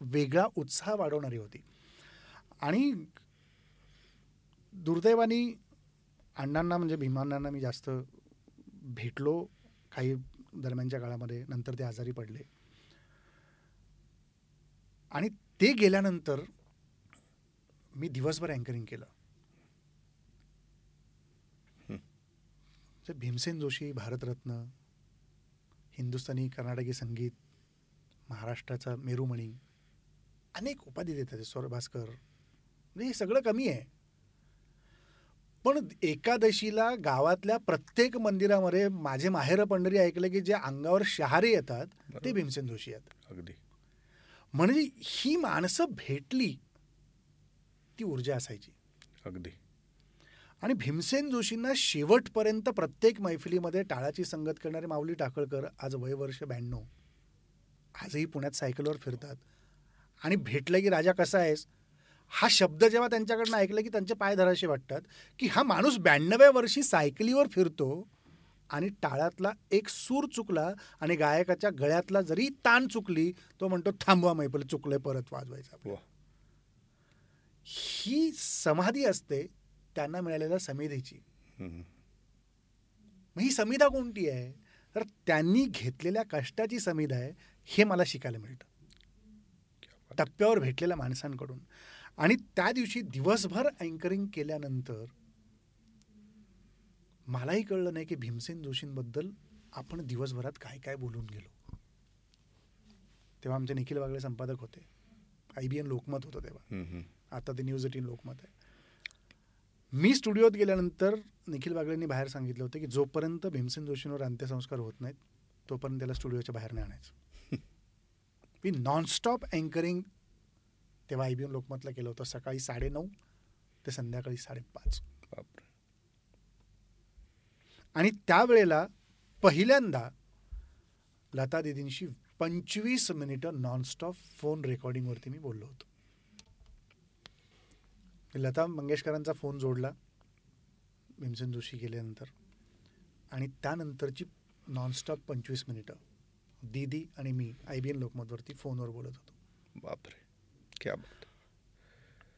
वेगळा उत्साह वाढवणारी होती. आणि दुर्दैवाने अण्णांना म्हणजे भीमांना मी जास्त भेटलो. काही दरम्यानच्या काळामध्ये नंतर ते आजारी पडले. आणि ते गेल्यानंतर मी दिवसभर अँकरिंग केलं. तर भीमसेन जोशी भारतरत्न हिंदुस्थानी कर्नाटकी संगीत महाराष्ट्राचा मेरुमणी अनेक उपाधी देतात स्वर भास्कर. म्हणजे हे सगळं कमी आहे. पण एकादशीला गावातल्या प्रत्येक मंदिरामध्ये माझे माहेर पंढरी ऐकलं की जे अंगावर शहारे येतात ते. भीमसेन जोशी आहेत अगदी. म्हणजे ही माणसं भेटली ती ऊर्जा असायची. अगदी. आणि भीमसेन जोशींना शेवटपर्यंत प्रत्येक मैफिलीमध्ये टाळाची संगत करणारे माऊली टाकळकर आज वय वर्ष ब्याण्णव आजही पुण्यात सायकलवर फिरतात. आणि भेटलं की राजा कसा आहेस? हा शब्द जेव्हा त्यांच्याकडनं ऐकलं की त्यांचे पाय धराशे वाटतात की हा माणूस ब्याण्णव्या वर्षी सायकलीवर फिरतो आणि टाळातला एक सूर चुकला आणि गायकाच्या गळ्यातला जरी ताण चुकली तो म्हणतो थांबवा मैफल चुकलंय परत वाजवायचं आपलं." वा. ही समाधी असते त्यांना मिळालेल्या समिधीची. मग ही समिधा कोणती आहे? तर त्यांनी घेतलेल्या कष्टाची समिधा आहे हे मला शिकायला मिळतं. टप्प्यावर भेटलेल्या माणसांकडून. आणि त्या दिवशी दिवसभर अँकरिंग केल्यानंतर मलाही कळलं नाही की भीमसेन जोशींबद्दल आपण दिवसभरात काय काय बोलून गेलो. तेव्हा आमचे निखिल वागळे संपादक होते. आय बी एन लोकमत होतं तेव्हा. आता ते न्यूज एटीन लोकमत आहे. मी स्टुडिओत गेल्यानंतर निखिल बागळेंनी बाहेर सांगितलं होतं की जोपर्यंत भीमसेन जोशींवर अंत्यसंस्कार होत नाहीत तोपर्यंत त्याला स्टुडिओच्या बाहेर नाही आणायचं. मी नॉनस्टॉप अँकरिंग तेव्हा आय बी एन लोकमतला केलं होतं. सकाळी साडेनऊ ते संध्याकाळी साडेपाच. आणि त्यावेळेला पहिल्यांदा लता दिदींशी पंचवीस मिनिटं नॉनस्टॉप फोन रेकॉर्डिंगवरती मी बोललो होतो. लता मंगेशकरांचा फोन जोडला भीमसेन जोशी गेल्यानंतर. आणि त्यानंतरची नॉनस्टॉप पंचवीस मिनिटं दीदी आणि मी आय बी एन लोकमतवरती फोनवर बोलत होतो. बापरे. क्या बात.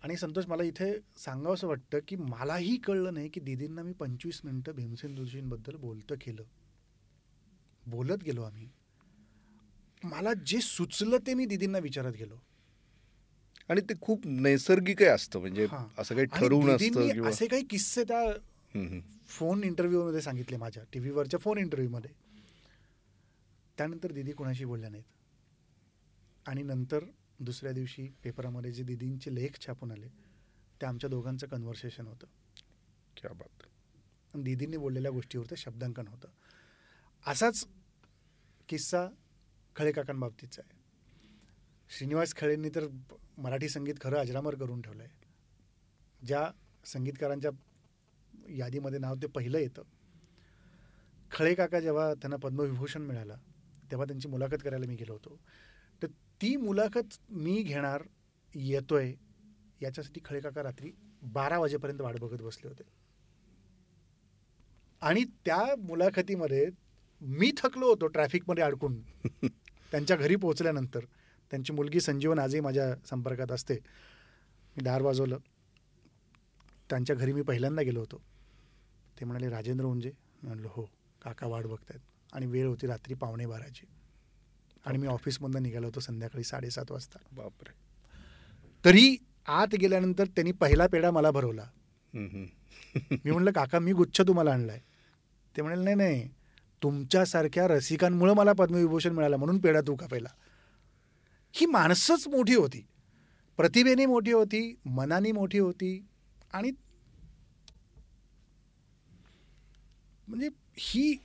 आणि संतोष मला इथे सांगावंसं वाटतं की मलाही कळलं नाही की दीदींना मी पंचवीस मिनिटं भीमसेन जोशींबद्दल बोलतं केलं. बोलत गेलो आम्ही. मला जे सुचलं ते मी दीदींना विचारत गेलो. आणि ते खूप नैसर्गिक असतं म्हणजे. असं काही ठरवून असे काही किस्से त्या. फोन इंटरव्ह्यूमध्ये सांगितले माझ्या टी व्हीवरच्या फोन इंटरव्ह्यूमध्ये. त्यानंतर दिदी कोणाशी बोलल्या नाहीत. आणि नंतर दुसऱ्या दिवशी पेपरामध्ये जे दिदींचे लेख छापून आले ते आमच्या दोघांचं कन्व्हर्सेशन होतं. क्या बात. दिदींनी बोललेल्या गोष्टीवर ते शब्दांकन होतं. असाच किस्सा खळे काकांबाबतीचा आहे. श्रीनिवास खळेंनी तर मराठी संगीत खरं अजरामर करून ठेवलं आहे ज्या संगीतकारांच्या यादीमध्ये नाव ते पहिलं येतं. खळे काका जेव्हा त्यांना पद्मविभूषण मिळालं तेव्हा त्यांची मुलाखत करायला मी गेलो होतो. ती मुलाखत मी घेणार येतोय याच्यासाठी खळे काका रात्री बारा वाजेपर्यंत वाट बघत बसले होते. आणि त्या मुलाखतीमध्ये मी थकलो होतो ट्रॅफिकमध्ये अडकून. त्यांच्या घरी पोहोचल्यानंतर त्यांची मुलगी संजीवन आजही माझ्या संपर्कात असते. मी दार वाजवलं. त्यांच्या घरी मी पहिल्यांदा गेलो होतो. ते म्हणाले राजेंद्र उंजे. म्हणलो हो काका वाट बघतायत. आणि वेळ होती रात्री पावणे बाराची. आणि मी ऑफिसमधनं निघालो होतो संध्याकाळी साडेसात वाजता. बापरे. तरी आत गेल्यानंतर त्यांनी पहिला पेढा मला भरवला. मी म्हणलं काका मी गुच्छ तुम्हाला आणलाय. ते म्हणाले नाही नाही. तुमच्यासारख्या रसिकांमुळं मला पद्मविभूषण मिळालं म्हणून पेढा तू कापायला ही माणसंच मोठी होती. प्रतिभेने मोठी होती मनाने मोठी होती आणि म्हणजे ही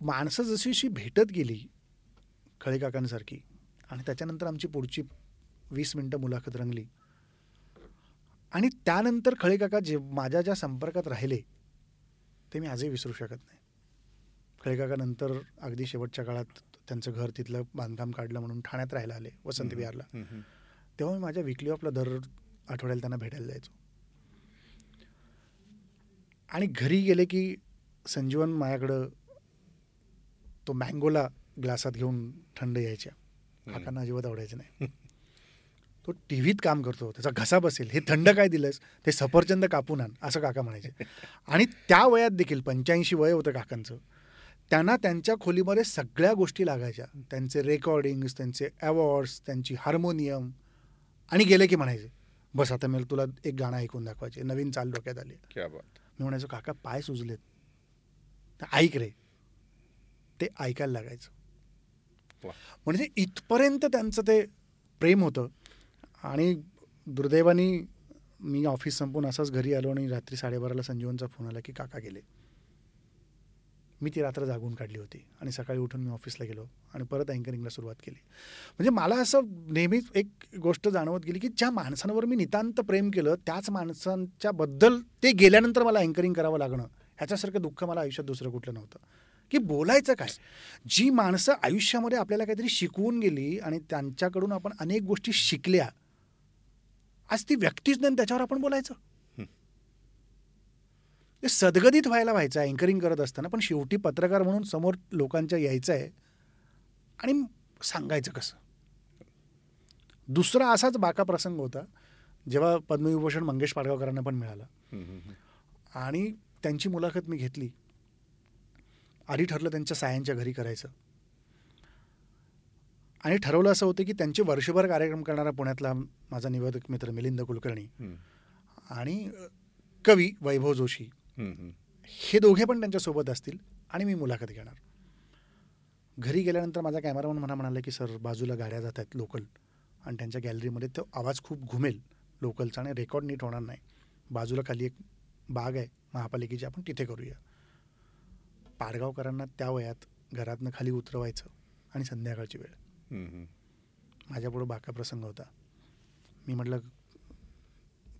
माणसं जशी अशी भेटत गेली खळे काकांसारखी आणि त्याच्यानंतर आमची पुढची वीस मिनटं मुलाखत रंगली. आणि त्यानंतर खळे काका जे माझ्या ज्या संपर्कात राहिले ते मी आजही विसरू शकत नाही. खळेकाका नंतर अगदी शेवटच्या काळात त्यांचं घर तिथलं बांधकाम काढलं म्हणून ठाण्यात राहायला आले वसंत विहारला. तेव्हा मी माझ्या विकली ऑफला दर आठवड्याला त्यांना भेटायला जायचो. आणि घरी गेले की संजीवन माझ्याकडं तो मँगोला ग्लासात घेऊन थंड यायच्या. काकांना अजिबात आवडायचं नाही. तो टी व्हीत काम करतो. त्याचा घसा बसेल. हे थंड काय दिलंस? ते सफरचंद कापून आण असं काका म्हणायचे. आणि त्या वयात देखील पंच्याऐंशी वय होतं काकांचं. त्यांना त्यांच्या खोलीमध्ये सगळ्या गोष्टी लागायच्या. त्यांचे रेकॉर्डिंग्स त्यांचे अवॉर्ड्स त्यांची हार्मोनियम आणि गेले की म्हणायचे बस आता मी तुला एक गाणं ऐकून दाखवायचे. नवीन चाल डोक्यात आली. मी म्हणायचो काका पाय सुजलेत. तर ऐक रे. ते ऐकायला लागायचं. म्हणजे इथपर्यंत त्यांचं ते प्रेम होतं. आणि दुर्दैवाने मी ऑफिस संपून असंच घरी आलो आणि रात्री साडेबाराला संजीवनचा फोन आला की काका गेले. मी ती रात्र जागून काढली होती आणि सकाळी उठून मी ऑफिसला गेलो आणि परत अँकरिंगला सुरुवात केली. म्हणजे मला असं नेहमीच एक गोष्ट जाणवत गेली की ज्या माणसांवर मी नितांत प्रेम केलं त्याच माणसांच्या बद्दल ते गेल्यानंतर मला अँकरिंग करावं लागणं ह्याच्यासारखं दुःख मला आयुष्यात दुसरं कुठलं नव्हतं. की बोलायचं काय? जी माणसं आयुष्यामध्ये आपल्याला काहीतरी शिकवून गेली आणि त्यांच्याकडून आपण अनेक गोष्टी शिकल्या आज ती व्यक्तीच नाही त्याच्यावर आपण बोलायचं. ते सदगदित व्हायला व्हायचं अँकरिंग करत असताना. पण शेवटी पत्रकार म्हणून समोर लोकांच्या यायचं आहे आणि सांगायचं कसं? दुसरा असाच बाका प्रसंग होता जेव्हा पद्मविभूषण मंगेश पाडगावकरांना पण मिळाला. आणि त्यांची मुलाखत मी घेतली. आधी ठरलं त्यांच्या सायांच्या घरी करायचं. आणि ठरवलं असं होतं की त्यांचे वर्षभर कार्यक्रम करणारा पुण्यातला माझा निवेदक मित्र मिलिंद कुलकर्णी आणि कवी वैभव जोशी. हे दोघे पण त्यांच्यासोबत असतील आणि मी मुलाखत घेणार. घरी गेल्यानंतर माझा कॅमेरामन मला म्हणाला की सर बाजूला गाड्या जात आहेत लोकल आणि त्यांच्या गॅलरीमध्ये तो आवाज खूप घुमेल. लोकलचा आणि रेकॉर्ड नीट होणार नाही. बाजूला खाली एक बाग आहे. महापालिकेची. आपण तिथे करूया. पाडगावकरांना त्या वयात घरातनं खाली उतरवायचं आणि संध्याकाळची वेळ. माझ्यापुढं बाका प्रसंग होता. मी म्हटलं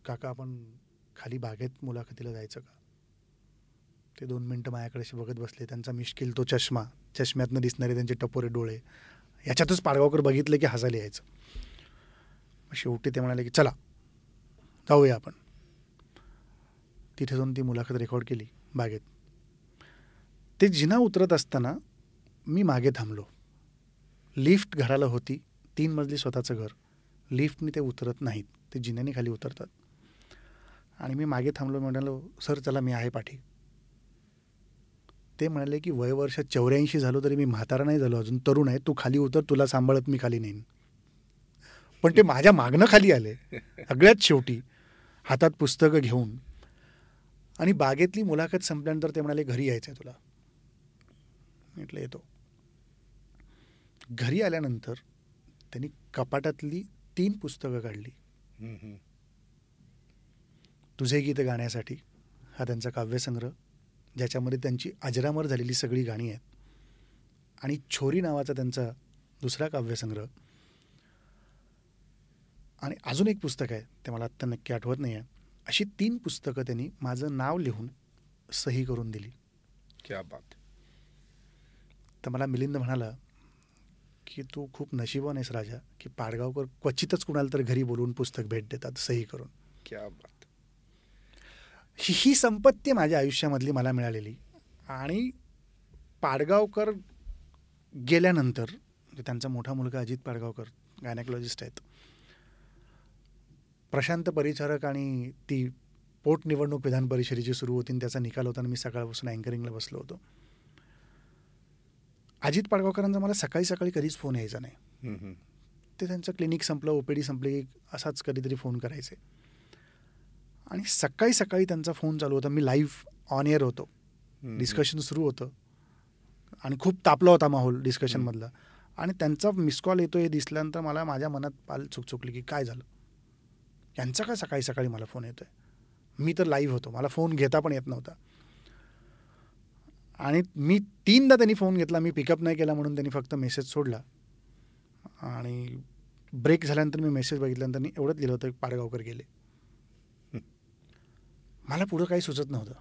काका आपण खाली बागेत मुलाखतीला जायचं का? ते दोन मिनटं माझ्याकडे असे बघत बसले. त्यांचा मिश्किल तो चष्मा चष्म्यातनं दिसणारे त्यांचे टपोरे डोळे याच्यातच पाडगावकर बघितलं की हसायला यायचं. मग शेवटी ते म्हणाले की चला जाऊया आपण. तिथे जाऊन ती मुलाखत रेकॉर्ड केली बागेत. ते जिना उतरत असताना मी मागे थांबलो. लिफ्ट घराला होती. तीन मजली स्वतःचं घर. लिफ्टनी ते उतरत नाहीत. ते जिन्याने खाली उतरतात. आणि मी मागे थांबलो म्हणालो सर चला मी आहे पाठी. ते म्हणाले की वय वर्ष चौऱ्याऐंशी झालो तरी मी म्हातारा नाही झालो. अजून तरुण आहे. तू खाली उतर. तुला सांभाळत मी खाली नेईन. पण ते माझ्या मागणं खाली आले. सगळ्यात शेवटी हातात पुस्तकं घेऊन. आणि बागेतली मुलाखत संपल्यानंतर ते म्हणाले घरी यायचं आहे तुला. म्हटलं येतो. घरी आल्यानंतर त्यांनी कपाटातली तीन पुस्तकं काढली. तुझे गीत गाण्यासाठी हा त्यांचा काव्यसंग्रह ज्याच्यामध्ये त्यांची अजरामर झालेली सगळी गाणी आहेत आणि छोरी नावाचा त्यांचा दुसरा काव्यसंग्रह. आणि अजून एक पुस्तक आहे ते मला आत्ता नक्की आठवत नाही आहे अशी तीन पुस्तकं त्यांनी माझं नाव लिहून सही करून दिली. क्या बात. तर मला मिलिंद म्हणाला की तू खूप नशिबान आहेस राजा की पाडगावकर क्वचितच कुणाला तर घरी बोलवून पुस्तक भेट देतात सही करून. क्या बात. ही ही संपत्ती माझ्या आयुष्यामधली मला मिळालेली. आणि पाडगावकर गेल्यानंतर म्हणजे त्यांचा मोठा मुलगा अजित पाडगावकर गायनेकॉलॉजिस्ट आहेत. प्रशांत परिचारक आणि ती पोटनिवडणूक विधान परिषदेची सुरू होती आणि त्याचा निकाल होताना मी सकाळपासून अँकरिंगला बसलो होतो. अजित पाडगावकरांचा मला सकाळी सकाळी कधीच फोन यायचा नाही. ते त्यांचं क्लिनिक संपलं ओपीडी संपली की असाच कधीतरी फोन करायचे. आणि सकाळी सकाळी त्यांचा फोन चालू होता. मी लाईव्ह ऑन एअर होतो. डिस्कशन सुरू होतं. आणि खूप तापला होता माहोल डिस्कशनमधला आणि त्यांचा मिस कॉल येतो हे दिसल्यानंतर मला माझ्या मनात पाल चुकचुकली की काय झालं? यांचा का सकाळी सकाळी मला फोन येतो आहे मी तर लाईव्ह होतो. मला फोन घेता पण येत नव्हता. आणि मी तीनदा त्यांनी फोन घेतला मी पिकअप नाही केला म्हणून त्यांनी फक्त मेसेज सोडला. आणि ब्रेक झाल्यानंतर मी मेसेज बघितल्यानंतर त्यांनी एवढंच लिहिलं होतं की पाडगावकर गेले. मला पुढं काही सुचत नव्हतं.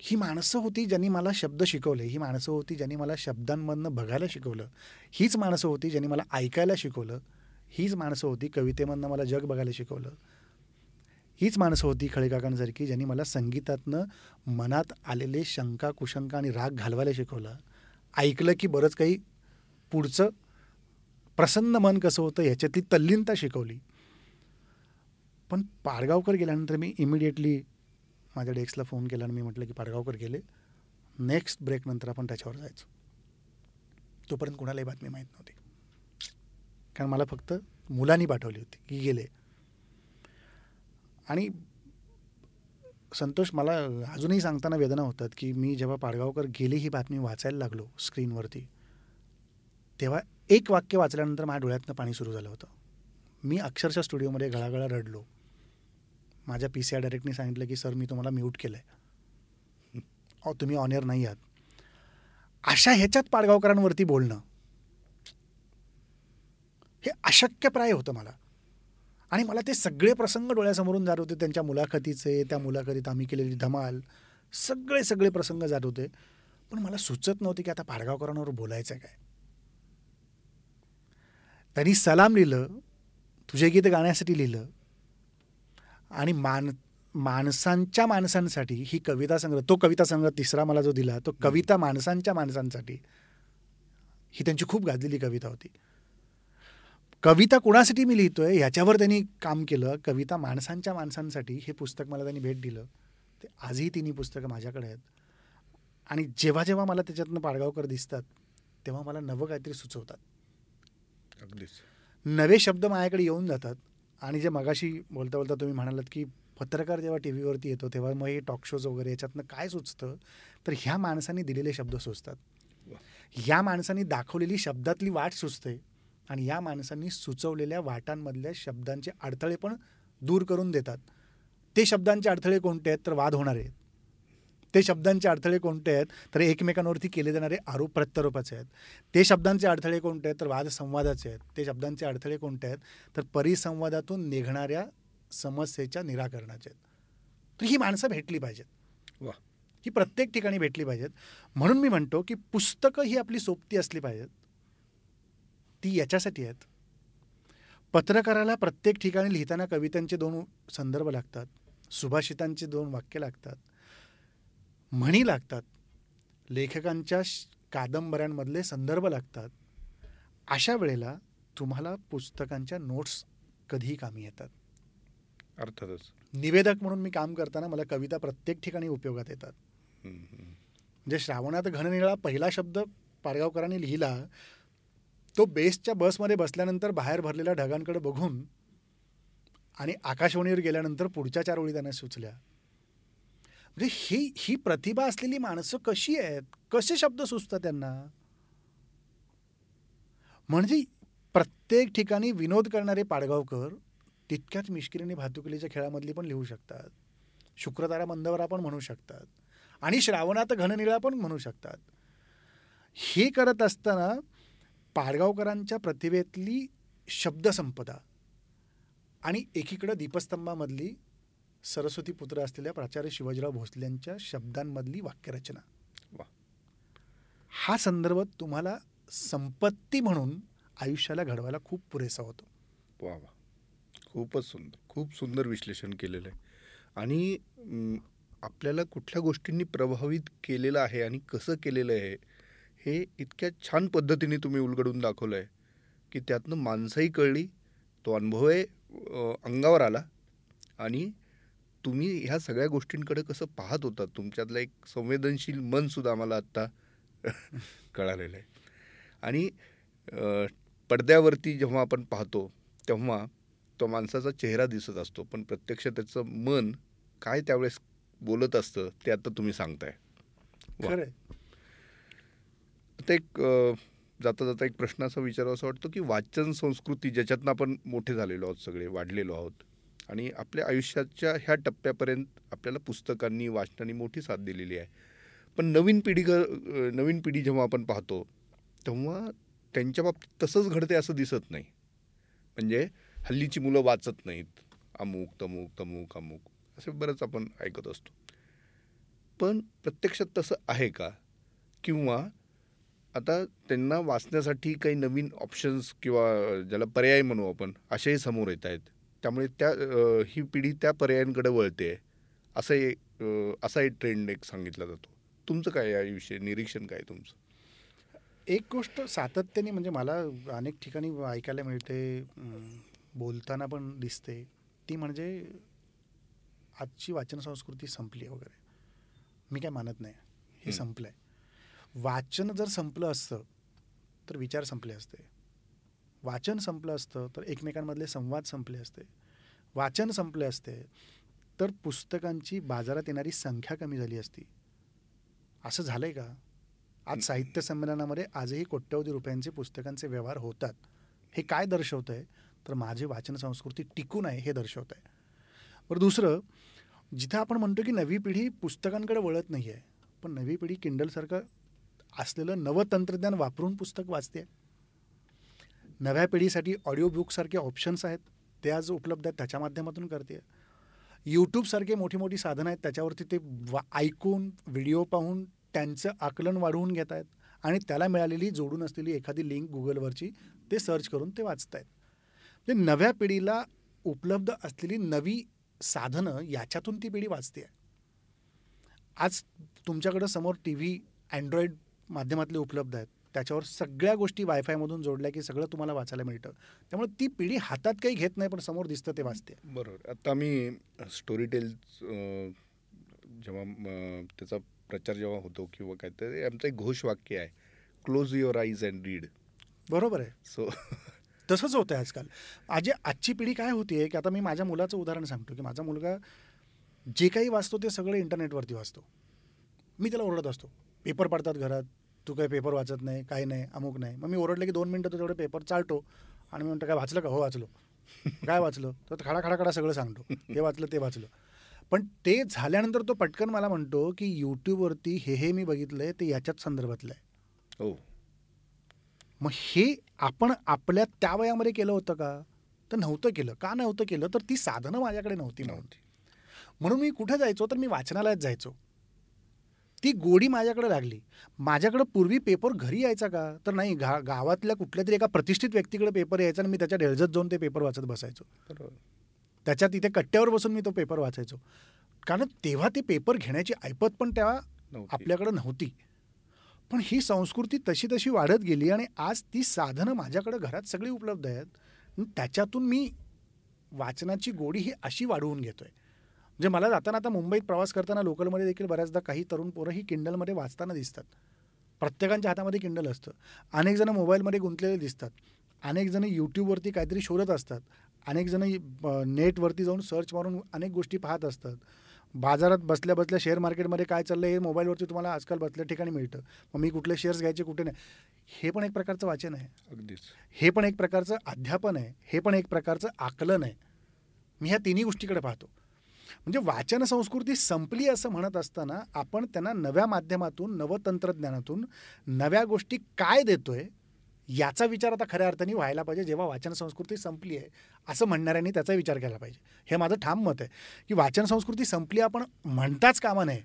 ही माणसं होती ज्यांनी मला शब्द शिकवले ही माणसं होती ज्यांनी मला शब्दांमधनं बघायला शिकवलं हीच माणसं होती ज्यांनी मला ऐकायला शिकवलं हीच माणसं होती कवितेमधनं मला जग बघायला शिकवलं हीच माणसं होती खळेकाकांसारखी ज्यांनी मला संगीतातनं मनात आलेले शंका कुशंका आणि राग घालवायला शिकवलं. ऐकलं की बरंच काही पुढचं प्रसन्न मन कसं होतं ह्याच्यातली तल्लीनता शिकवली. पण पाडगावकर गेल्यानंतर मी इमिडिएटली माझ्या डेस्कला फोन केला आणि मी म्हटलं की पाडगावकर गेले नेक्स्ट ब्रेकनंतर आपण त्याच्यावर जायचो. तोपर्यंत कुणालाही बातमी माहीत नव्हती. कारण मला फक्त मुलांनी पाठवली होती की गेले. आणि संतोष मला अजूनही सांगताना वेदना होतात की मी जेव्हा पाडगावकर गेले ही बातमी वाचायला लागलो स्क्रीनवरती तेव्हा एक वाक्य वाचल्यानंतर माझ्या डोळ्यातनं पाणी सुरू झालं होतं. मी अक्षरशः स्टुडिओमध्ये गळागळा रडलो. माझ्या पी सी आय डायरेक्टनी सांगितलं की सर मी तुम्हाला म्यूट केलं आहे अहो तुम्ही ऑनियर नाही आहात. अशा ह्याच्यात पाडगावकरांवरती बोलणं हे अशक्यप्राय होतं मला. आणि मला ते सगळे प्रसंग डोळ्यासमोरून जात होते. त्यांच्या मुलाखतीचे त्या मुलाखतीत आम्ही केलेली धमाल सगळे सगळे प्रसंग जात होते. पण मला सुचत नव्हते की आता पाडगावकरांवर बोलायचं काय. त्यांनी सलाम लिहिलं तुझे गीत गाण्यासाठी लिहिलं. आणि मान माणसांच्या माणसांसाठी ही कविता संग्रह तो कविता संग्रह तिसरा मला जो दिला तो कविता माणसांच्या माणसांसाठी ही त्यांची खूप गाजलेली कविता होती. कविता कुणासाठी मी लिहितोय ह्याच्यावर त्यांनी काम केलं. कविता माणसांच्या माणसांसाठी हे पुस्तक मला त्यांनी भेट दिलं. ते आजही तिन्ही पुस्तकं माझ्याकडे आहेत. आणि जेव्हा जेव्हा मला त्याच्यातनं पाडगावकर दिसतात तेव्हा मला नवं काहीतरी सुचवतात. अगदीच. नवे शब्द माझ्याकडे येऊन जातात. आणि जे मगाशी बोलता बोलता तुम्ही म्हणालात की पत्रकार जेव्हा टी व्हीवरती येतो तेव्हा मग हे टॉक शोज वगैरे याच्यातनं काय सुचतं? तर ह्या माणसांनी दिलेले शब्द सुचतात. ह्या माणसांनी दाखवलेली शब्दातली वाट सुचते. आणि या माणसांनी सुचवलेल्या वाटांमधल्या शब्दांचे अडथळे पण दूर करून देतात. ते शब्दांचे अडथळे कोणते आहेत? तर वाद होणार आहेत. ते शब्दांचे अडथळे कोणते आहेत? तर एकमेकांवरती केले जाणारे आरोप प्रत्यारोपाचे आहेत. ते शब्दांचे अडथळे कोणते आहेत? तर वाद संवादाचे आहेत. ते शब्दांचे अडथळे कोणते आहेत? तर परिसंवादातून निघणाऱ्या समस्येच्या निराकरणाचे आहेत. तर ही माणसं भेटली पाहिजेत. वा ही प्रत्येक ठिकाणी भेटली पाहिजेत. म्हणून मी म्हणतो की पुस्तकं ही आपली सोबती असली पाहिजेत. ती याच्यासाठी आहेत. पत्रकाराला प्रत्येक ठिकाणी लिहिताना कवितांचे दोन संदर्भ लागतात सुभाषितांचे दोन वाक्य लागतात म्हणी लागतात लेखकांच्या कादंबऱ्यांमधले संदर्भ लागतात. अशा वेळेला तुम्हाला पुस्तकांच्या नोट्स कधीही कामी येतात. अर्थातच. निवेदक म्हणून मी काम करताना मला कविता प्रत्येक ठिकाणी उपयोगात येतात. म्हणजे श्रावणात घननिळा पहिला शब्द पाडगावकरांनी लिहिला तो बेसच्या बसमध्ये बसल्यानंतर बाहेर भरलेल्या ढगांकडे बघून आणि आकाशवाणीवर गेल्यानंतर पुढच्या चार ओळी त्यांना सुचल्या. म्हणजे ही ही प्रतिभा असलेली माणसं कशी आहेत? कसे शब्द सुचतात त्यांना? म्हणजे प्रत्येक ठिकाणी विनोद करणारे पाडगावकर तितक्याच मिश्किरीने भातुकलीच्या खेळामधली पण लिहू शकतात. शुक्रतारा मंदवरा पण म्हणू शकतात. आणि श्रावणात घननिळा पण म्हणू शकतात. हे करत असताना पाडगावकरांच्या प्रतिभेतली शब्दसंपदा आणि एकीकडं दीपस्तंभामधली सरस्वती पुत्र असलेल्या प्राचार्य शिवाजीराव भोसलेंच्या शब्दांमधली वाक्यरचना. वा. हा संदर्भ तुम्हाला संपत्ती म्हणून आयुष्याला घडवायला खूप पुरेसा होतो. वा वा. खूपच सुंदर खूप सुंदर विश्लेषण केलेलं आहे. आणि आपल्याला कुठल्या गोष्टींनी प्रभावित केलेलं आहे आणि कसं केलेलं आहे हे इतक्या छान पद्धतीने तुम्ही उलगडून दाखवलं आहे की त्यातनं माणसंही कळली तो अनुभवही आहे अंगावर आला आणि तुम्ही ह्या सगळ्या गोष्टींकडे कसं पाहत होता? तुमच्यातलं एक संवेदनशील मनसुद्धा आम्हाला आत्ता कळालेलं आहे. आणि पडद्यावरती जेव्हा आपण पाहतो तेव्हा तो माणसाचा चेहरा दिसत असतो पण प्रत्यक्ष त्याचं मन काय त्यावेळेस बोलत असतं ते आता तुम्ही सांगताय. खरं आहे. एक जाता जाता एक प्रश्न असा विचारावा असं वाटतो की वाचन संस्कृती ज्याच्यातनं आपण मोठे झालेलो आहोत सगळे वाढलेलो आहोत आणि आपल्या आयुष्याच्या ह्या टप्प्यापर्यंत आपल्याला पुस्तकांनी वाचनाने मोठी साथ दिलेली आहे. पण नवीन पिढी ग- नवीन पिढी जेव्हा आपण पाहतो तेव्हा त्यांच्या बाबतीत तसंच घडते असं दिसत नाही. म्हणजे हल्लीची मुलं वाचत नाहीत. अमुक तमुक तमुक अमुक. असे बरंच आपण ऐकत असतो. पण प्रत्यक्षात तसं आहे का? किंवा आता त्यांना वाचण्यासाठी काही नवीन ऑप्शन्स किंवा ज्याला पर्याय म्हणू आपण असेही समोर येत आहेत. त्यामुळे त्या ही पिढी त्या पर्यायांकडे वळते असं एक असा एक ट्रेंड एक सांगितला जातो. तुमचं काय याविषयी निरीक्षण काय तुमचं? एक गोष्ट सातत्याने म्हणजे मला अनेक ठिकाणी ऐकायला मिळते बोलताना पण दिसते. ती म्हणजे आजची वाचन संस्कृती संपली आहे वगैरे. मी काय मानत नाही. हं. संपलं आहे वाचन जर संपलं असतं तर विचार संपले असते. वाचन संपलं असतं तर एकमेकांमधले संवाद संपले असते. वाचन संपले असते तर पुस्तकांची बाजारात येणारी संख्या कमी झाली असती. असं झालंय का? आज साहित्य संमेलनामध्ये आजही कोट्यवधी रुपयांचे पुस्तकांचे व्यवहार होतात. हे काय दर्शवतं आहे तर माझी वाचन संस्कृती टिकून आहे हे दर्शवत आहे बरं दुसरं जिथं आपण म्हणतो की नवी पिढी पुस्तकांकडे वळत नाही आहे पण नवी पिढी किंडलसारखं असलेलं नवं तंत्रज्ञान वापरून पुस्तक वाचते. नव्या पिढीसाठी ऑडिओ बुकसारखे ऑप्शन्स आहेत ते आज उपलब्ध आहेत त्याच्या माध्यमातून करते. यूट्यूबसारखे मोठी मोठी साधनं आहेत त्याच्यावरती ते वा ऐकून व्हिडिओ पाहून त्यांचं आकलन वाढवून घेत आहेत आणि त्याला मिळालेली जोडून असलेली एखादी लिंक गुगलवरची ते सर्च करून ते वाचत आहेत. म्हणजे नव्या पिढीला उपलब्ध असलेली नवी साधनं याच्यातून ती पिढी वाचते. आज तुमच्याकडं समोर टी व्ही अँड्रॉइड माध्यमातले उपलब्ध आहेत. त्याच्यावर सगळ्या गोष्टी वायफायमधून जोडल्या की सगळं तुम्हाला वाचायला मिळतं. त्यामुळे ती पिढी हातात काही घेत नाही पण समोर दिसतं ते वाचते. बरोबर. आता मी स्टोरी टेल जेव्हा त्याचा प्रचार जेव्हा होतो किंवा काय तर आमचं एक घोषवाक्य आहे close your eyes and read बरोबर आहे. सो तसंच होतं आहे आजकाल. आज आजची पिढी काय होती आहे की आता मी माझ्या मुलाचं उदाहरण सांगतो की माझा मुलगा जे काही वाचतो ते सगळं इंटरनेटवरती वाचतो. मी त्याला ओरडत असतो. पेपर पडतात घरात. तू काही पेपर वाचत नाही काय नाही अमुक नाही. मग मी ओरडले की दोन मिनटं तो तेवढे पेपर चालतो. आणि मी म्हणतो काय वाचलं का? हो वाचलो. काय वाचलं? तर खडा खडा खडा सगळं सांगतो. हे वाचलं ते वाचलं. पण ते झाल्यानंतर तो पटकन मला म्हणतो की यूट्यूबवरती हे हे मी बघितलं आहे ते याच्याच संदर्भातलं आहे. हो. मग हे आपण आपल्या त्या वयामध्ये केलं होतं का? तर नव्हतं केलं. का नव्हतं केलं? तर ती साधनं माझ्याकडे नव्हती नव्हती. म्हणून मी कुठे जायचो? तर मी वाचनालयात जायचो. ती गोडी माझ्याकडे लागली. माझ्याकडे पूर्वी पेपर घरी यायचा का? तर नाही गा गावातल्या कुठल्या तरी एका प्रतिष्ठित व्यक्तीकडे पेपर यायचा आणि मी त्याच्या ढेळजत जाऊन ते पेपर वाचत बसायचो. त्याच्या तिथे कट्ट्यावर बसून मी तो पेपर वाचायचो. कारण तेव्हा ते पेपर घेण्याची ऐपत पण तेव्हा आपल्याकडं नव्हती. पण ही संस्कृती तशी तशी वाढत गेली आणि आज ती साधनं माझ्याकडं घरात सगळी उपलब्ध आहेत. त्याच्यातून मी वाचनाची गोडी ही अशी वाढवून घेतोय. म्हणजे मला जाताना आता मुंबईत प्रवास करताना लोकलमध्ये देखील बऱ्याचदा काही तरुण पोरं ही किंडलमध्ये वाचताना दिसतात. प्रत्येकाच्या हातामध्ये किंडल असतं. अनेक जण मोबाईलमध्ये गुंतलेले दिसतात. अनेक जण यूट्यूबवरती काहीतरी शोधत असतात. अनेक जण नेटवरती जाऊन सर्च मारून अनेक गोष्टी पाहत असतात. बाजारात बसल्या बसल्या शेअर मार्केटमध्ये काय चाललं हे मोबाईलवरती तुम्हाला आजकाल बसल्या ठिकाणी मिळतं. मग मी कुठले शेअर्स घ्यायचे कुठे नाही. हे पण एक प्रकारचं वाचन आहे. अगदीच. हे पण एक प्रकारचं अध्यापन आहे. हे पण एक प्रकारचं आकलन आहे. मी ह्या तिन्ही गोष्टीकडे पाहतो. म्हणजे वाचन संस्कृती संपली असं म्हणत असताना आपण त्यांना नव्या माध्यमातून नवं तंत्रज्ञानातून नव्या गोष्टी काय देतोय याचा विचार आता खऱ्या अर्थाने व्हायला पाहिजे जेव्हा वाचन संस्कृती संपली आहे असं म्हणणाऱ्यांनी त्याचा विचार केला पाहिजे. हे माझं ठाम मत आहे की वाचन संस्कृती संपली आपण म्हणताच कामा नये.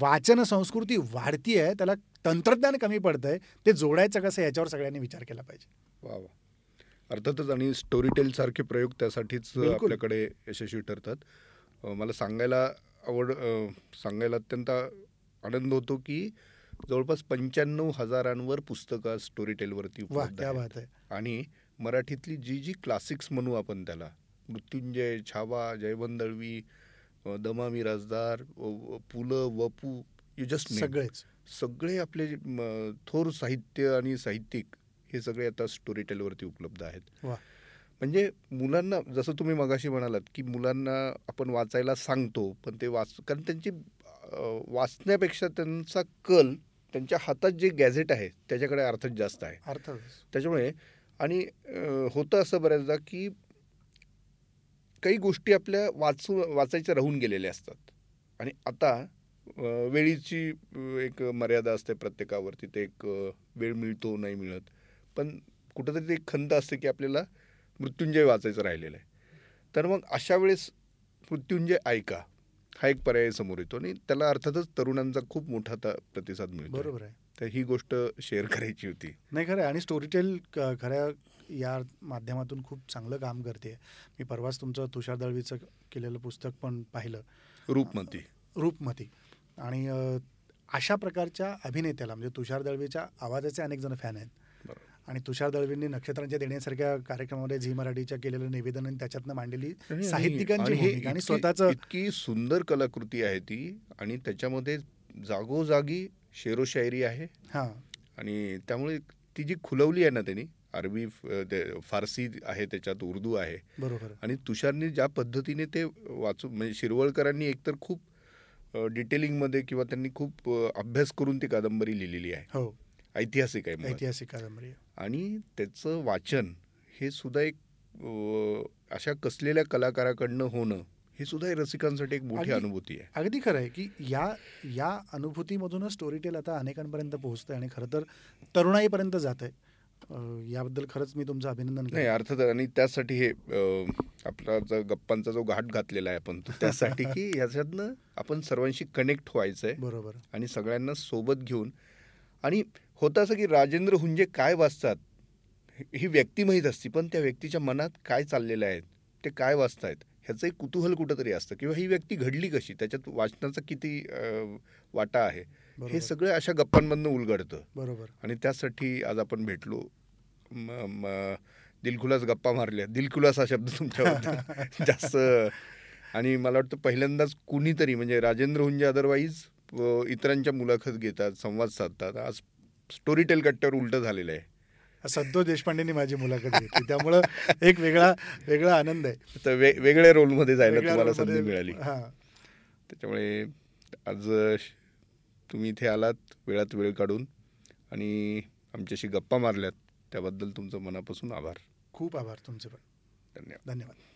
वाचन संस्कृती वाढती आहे त्याला तंत्रज्ञान कमी पडतं आहे ते जोडायचं कसं याच्यावर सगळ्यांनी विचार केला पाहिजे. वा वा. अर्थातच आणि स्टोरी टेल सारखे प्रयोग त्यासाठीच. आपल्याकडे यशस्वी ठरतात. मला सांगायला आवड सांगायला अत्यंत आनंद होतो की जवळपास पंच्याण्णव हजारांवर पुस्तकं स्टोरी टेलवरती उपलब्ध आहेत. आणि मराठीतली जी जी क्लासिक्स म्हणू आपण त्याला मृत्युंजय छावा जयवंत दळवी अ, दमा व- व- पु ल वपू यू जस्ट सगळेच. सगळे आपले थोर साहित्य आणि साहित्यिक हे सगळे आता स्टोरी टेलवरती उपलब्ध आहेत. म्हणजे मुलांना जसं तुम्ही मगाशी म्हणालात की मुलांना आपण वाचायला सांगतो पण ते वाच कारण त्यांची वाचण्यापेक्षा त्यांचा कल त्यांच्या हातात जे गॅझेट आहे त्याच्याकडे अर्थात जास्त आहे. अर्थातच त्याच्यामुळे आणि होतं असं बऱ्याचदा की काही गोष्टी आपल्या वाचू वाचायच्या राहून गेलेल्या असतात. आणि आता वेळीची एक मर्यादा असते प्रत्येकावरती ते एक वेळ मिळतो नाही मिळत. पण कुठंतरी ते एक खंत असते की आपल्याला मृत्युंजय वाचायचं राहिलेलं आहे. तर मग अशा वेळेस मृत्युंजय ऐका. हा एक पर्याय समोर येतो आणि त्याला अर्थातच तरुणांचा खूप मोठा प्रतिसाद मिळतो बरोबर आहे. तर ही गोष्ट शेअर करायची होती. नाही खरं आहे. आणि स्टोरीटेल खऱ्या या माध्यमातून खूप चांगलं काम करते. मी परवाच तुमचं तुषार दळवीचं केलेलं पुस्तक पण पाहिलं. रूपमती. रूपमती. आणि अशा प्रकारच्या अभिनेत्याला म्हणजे तुषार दळवीच्या आवाजाचे अनेक जण फॅन आहेत. आणि तुषार दळवींनी नक्षत्रांच्या देण्यासारख्या कार्यक्रमामध्ये झी मराठीच्या केलेलं निवेदन आणि त्याच्यातनं मांडलेली साहित्यिकांची आणि स्वतःचं इतकी सुंदर कलाकृती आहे ती आणि त्याच्यामध्ये जागोजागी शेरोशायरी आहे. हां. आणि त्यामुळे ती जी खुलवली आहे ना त्यांनी अरबी फारसी आहे त्याच्यात उर्दू आहे. बरोबर. आणि तुषारने ज्या पद्धतीने ते वाचून म्हणजे शिरवळकरांनी एकतर खूप डिटेलिंगमध्ये किंवा त्यांनी खूप अभ्यास करून ती कादंबरी लिहिलेली आहे. हो. ऐतिहासिक आहे. ऐतिहासिक कादंबरी. आणि त्याचं वाचन हे सुद्धा एक अशा कसलेल्या कलाकाराकडनं होणं हे सुद्धा रसिकांसाठी एक मोठी. अनुभूती आहे अगदी खरं आहे की या या अनुभूतीमधूनच स्टोरीटेल आता अनेकांपर्यंत पोहोचतं आणि खरं तर तरुणाईपर्यंत जात आहे याबद्दल खरंच मी तुमचं अभिनंदन नाही अर्थात आणि त्यासाठी हे आपला जो गप्पांचा जो घाट घातलेला आहे आपण त्यासाठी की ह्याच्यातनं आपण सर्वांशी कनेक्ट व्हायचं आहे बरोबर आणि सगळ्यांना सोबत घेऊन आणि होतं असं की राजेंद्र हुंजे काय वाचतात? ही व्यक्ती माहीत असती पण त्या व्यक्तीच्या मनात काय चाललेलं आहे? ते काय वाचतायत? ह्याचं एक कुतूहल कुठंतरी असतं. किंवा ही व्यक्ती घडली कशी? त्याच्यात वाचनाचा किती वाटा आहे? हे सगळं अशा गप्पांमधनं उलगडतं. बरोबर. आणि त्यासाठी आज आपण भेटलो. दिलखुलास गप्पा मारल्या. दिलखुलास हा शब्द तुमच्याबद्दल जास्त. आणि मला वाटतं पहिल्यांदाच कुणीतरी म्हणजे राजेंद्र हुंजे अदरवाईज इतरांच्या मुलाखत घेतात संवाद साधतात. आज स्टोरी टेल कट्ट्यावर उलटं झालेलं आहे. संतोष देशपांडेंनी माझी मुलाखत घेतली. त्यामुळं एक वेगळा वेगळा आनंद आहे. तर वे वेगळ्या रोलमध्ये जायला तुम्हाला संधी मिळाली. हां. त्याच्यामुळे आज तुम्ही इथे आलात वेळात वेळ काढून आणि आमच्याशी गप्पा मारल्यात. त्याबद्दल तुमचं मनापासून आभार. खूप आभार तुमचे पण. धन्यवाद. धन्यवाद.